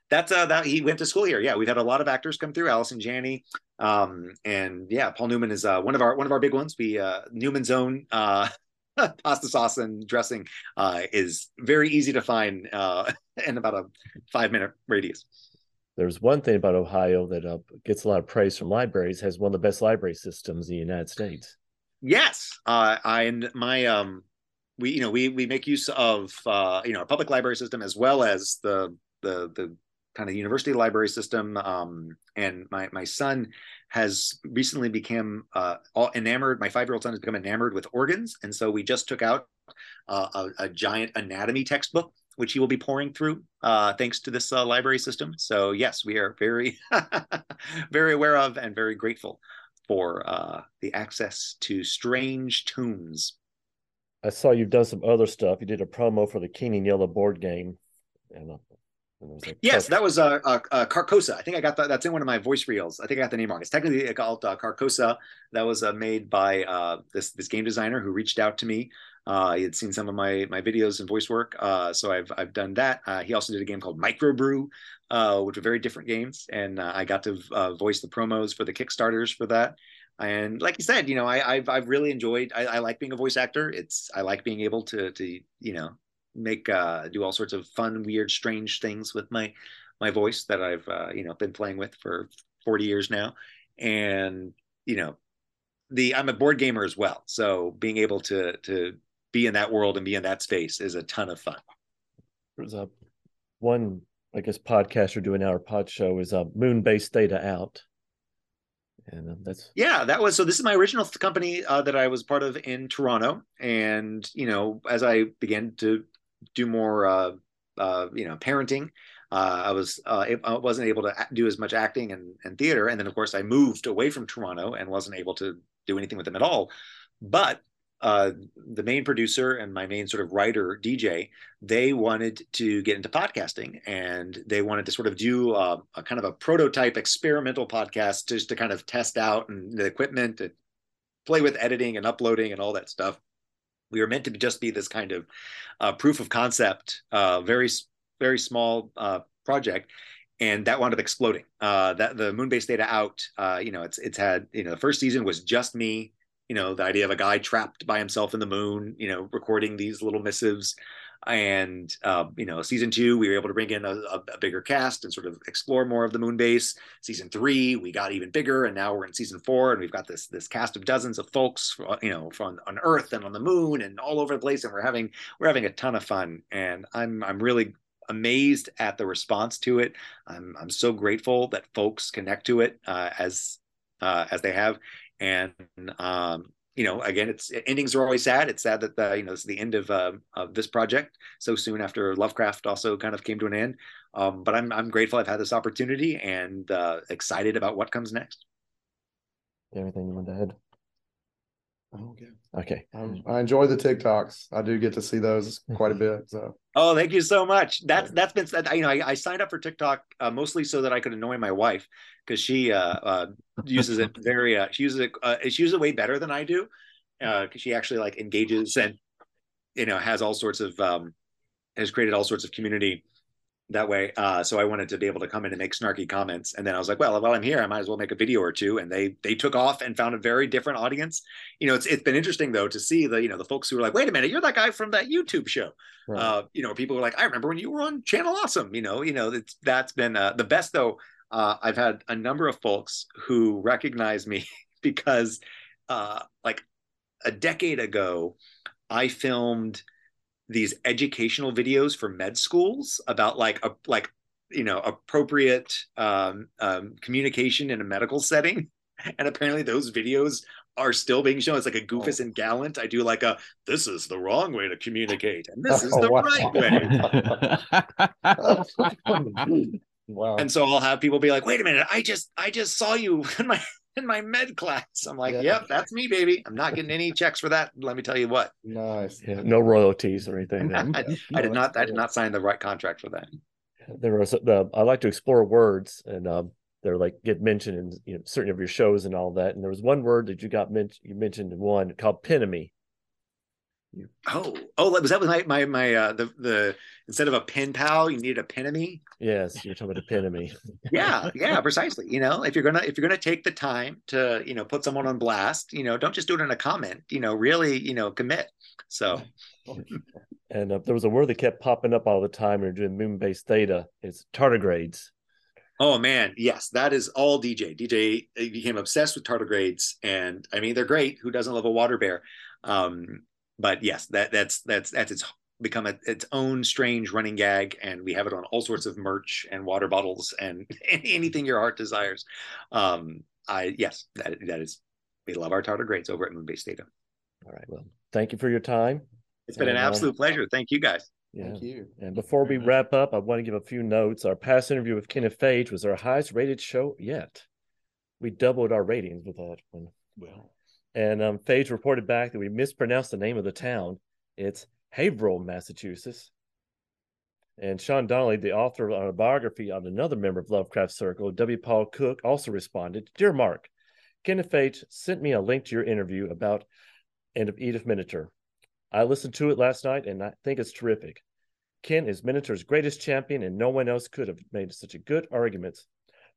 that's uh that he went to school here yeah we've had a lot of actors come through allison janney um, and yeah, Paul Newman is uh, one of our one of our big ones. We uh, Newman's own uh, pasta sauce and dressing uh, is very easy to find uh, in about a five minute radius. There's one thing about Ohio that uh, gets a lot of praise from libraries. Has one of the best library systems in the United States. Yes, uh, I and my um, we you know we we make use of uh, you know our public library system as well as the the the kind of university library system. Um, and my my son has recently become uh, all enamored. My five year old son has become enamored with organs, and so we just took out uh, a, a, giant anatomy textbook, which he will be pouring through uh, thanks to this uh, library system. So yes, we are very very aware of and very grateful for uh, the access to strange tunes. I saw you've done some other stuff. You did a promo for the and Yellow board game, and uh, Like, yes, that was uh, uh, uh, Carcosa. I think I got that. That's in one of my voice reels. I think I got the name wrong. It's technically called uh, Carcosa. That was uh, made by uh, this this game designer who reached out to me. Uh, he had seen some of my my videos and voice work, uh, so I've I've done that. Uh, he also did a game called Microbrew, uh, which are very different games, and uh, I got to uh, voice the promos for the Kickstarters for that. And like you said, you know, I, have I've really enjoyed. I, I, like being a voice actor. It's I like being able to to you know make uh, do all sorts of fun, weird, strange things with my my voice that I've uh, you know been playing with for 40 years now, and you know the I'm a board gamer as well, so being able to to be in that world and be in that space is a ton of fun. There's a one I guess podcaster doing our pod show is a uh, Moonbase Theta Out. And um, that's yeah, that was so. This is my original company uh, that I was part of in Toronto, and you know, as I began to do more, uh, uh, you know, parenting. Uh, I was uh, I wasn't able to do as much acting and, and theater, and then of course I moved away from Toronto and wasn't able to do anything with them at all. But uh, the main producer and my main sort of writer DJ, they wanted to get into podcasting and they wanted to sort of do a, uh, a kind of a prototype experimental podcast just to kind of test out and the equipment and play with editing and uploading and all that stuff we were meant to just be this kind of uh, proof of concept, uh, very very small uh, project, and that wound up exploding. Uh, that the Moonbase Theta out, uh, you know, it's it's had you know the first season was just me. You know, the idea of a guy trapped by himself in the moon, you know, recording these little missives and uh, you know season two we were able to bring in a, a, bigger cast and sort of explore more of the moon base. Season three we got even bigger and now we're in season four and we've got this this cast of dozens of folks you know from on earth and on the moon and all over the place and we're having we're having a ton of fun. And i'm i'm really amazed at the response to it. I'm i'm so grateful that folks connect to it uh, as uh, as they have. And um, you know, again, it's endings are always sad. It's sad that the, you know it's the end of uh, of this project so soon after Lovecraft also kind of came to an end. Um, but I'm I'm grateful I've had this opportunity and uh, excited about what comes next. Everything you want to add? Okay. Okay. I enjoy the TikToks. I do get to see those quite a bit. So. Oh, thank you so much. That's that's been you know I, I signed up for TikTok uh, mostly so that I could annoy my wife because she uh, uh, uses it very uh, she uses it uh, she uses it way better than I do because uh, she actually like engages and you know has all sorts of um, has created all sorts of community that way. Uh, so I wanted to be able to come in and make snarky comments. And then I was like, well, while I'm here, I might as well make a video or two. And they they took off and found a very different audience. You know, it's it's been interesting though to see the you know the folks who were like, wait a minute, you're that guy from that YouTube show. Right. Uh, you know, people were like, I remember when you were on Channel Awesome. You know, you know it's that's been uh, the best though. Uh, I've had a number of folks who recognize me because uh, like a decade ago, I filmed these educational videos for med schools about like a like you know appropriate um, um, communication in a medical setting. And apparently those videos are still being shown. It's like a goofus oh. and gallant. I do like a this is the wrong way to communicate and this is the wow. right way. Wow. And so i'll have people be like wait a minute. I just i just saw you in my in my med class. I'm like, yeah. yep, that's me, baby. I'm not getting any checks for that. Let me tell you what. Nice. Yeah, no royalties or anything. I, I, did not. I did not sign the right contract for that. There was the. I like to explore words, and um, they're like get mentioned in you know, certain of your shows and all that. And there was one word that you got mentioned. You mentioned one called pinamy. Oh, oh, was that was my my my uh, the the instead of a pen pal, you needed a penemy. Yes, you're talking about a penemy. yeah, yeah, precisely. You know, if you're gonna if you're gonna take the time to you know put someone on blast, you know, don't just do it in a comment. You know, really, you know, commit. So. and uh, there was a word that kept popping up all the time. You're doing Moonbase Theta. It's tardigrades. Oh man, yes, that is all DJ. DJ became obsessed with tardigrades, and I mean they're great. Who doesn't love a water bear? Um, but yes, that that's that's that's its become a, its own strange running gag, and we have it on all sorts of merch and water bottles and anything your heart desires. Um, I yes, that that is we love our tartar tardigrades over at Moonbase Theta. All right, well, thank you for your time. It's been and, an uh, absolute uh, pleasure. Thank you guys. Yeah. Thank you. And before we wrap up, I want to give a few notes. Our past interview with Kenneth Faig was our highest rated show yet. We doubled our ratings with that one. Well, and um, Faig reported back that we mispronounced the name of the town. It's Haverhill, Massachusetts. And Sean Donnelly, the author of a biography on another member of Lovecraft Circle, W. Paul Cook, also responded Dear Mark, Kenneth H. sent me a link to your interview about and of Edith Miniter. I listened to it last night and I think it's terrific. Ken is Miniter's greatest champion, and no one else could have made such a good argument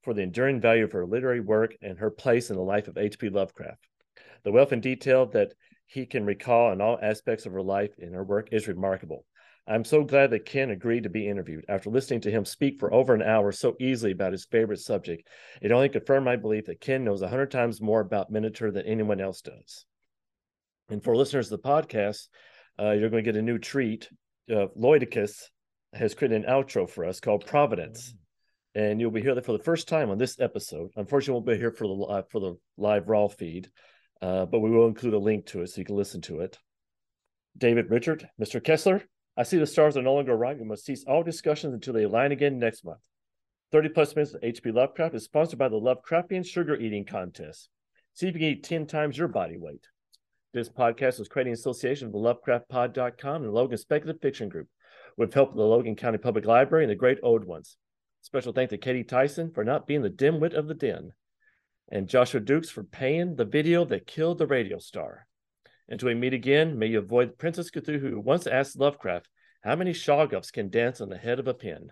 for the enduring value of her literary work and her place in the life of H.P. Lovecraft. The wealth and detail that he can recall in all aspects of her life and her work is remarkable. I'm so glad that Ken agreed to be interviewed. After listening to him speak for over an hour so easily about his favorite subject, it only confirmed my belief that Ken knows a hundred times more about Miniter than anyone else does. And for listeners of the podcast, uh, you're going to get a new treat. Uh, Lloydicus has created an outro for us called Providence, and you'll be here for the first time on this episode. Unfortunately, we won't be here for the uh, for the live raw feed, uh, but we will include a link to it so you can listen to it. David Richard, Mr. Kessler, I see the stars are no longer right. We must cease all discussions until they align again next month. 30 plus minutes of HP Lovecraft is sponsored by the Lovecraftian Sugar Eating Contest. See if you can eat 10 times your body weight. This podcast was created in association with the LovecraftPod.com and the Logan Speculative Fiction Group, with help of the Logan County Public Library and the Great Old Ones. Special thanks to Katie Tyson for not being the dimwit of the den, and Joshua Dukes for paying the video that killed the radio star. Until we meet again, may you avoid Princess Cthulhu who once asked Lovecraft how many shoggoths can dance on the head of a pin.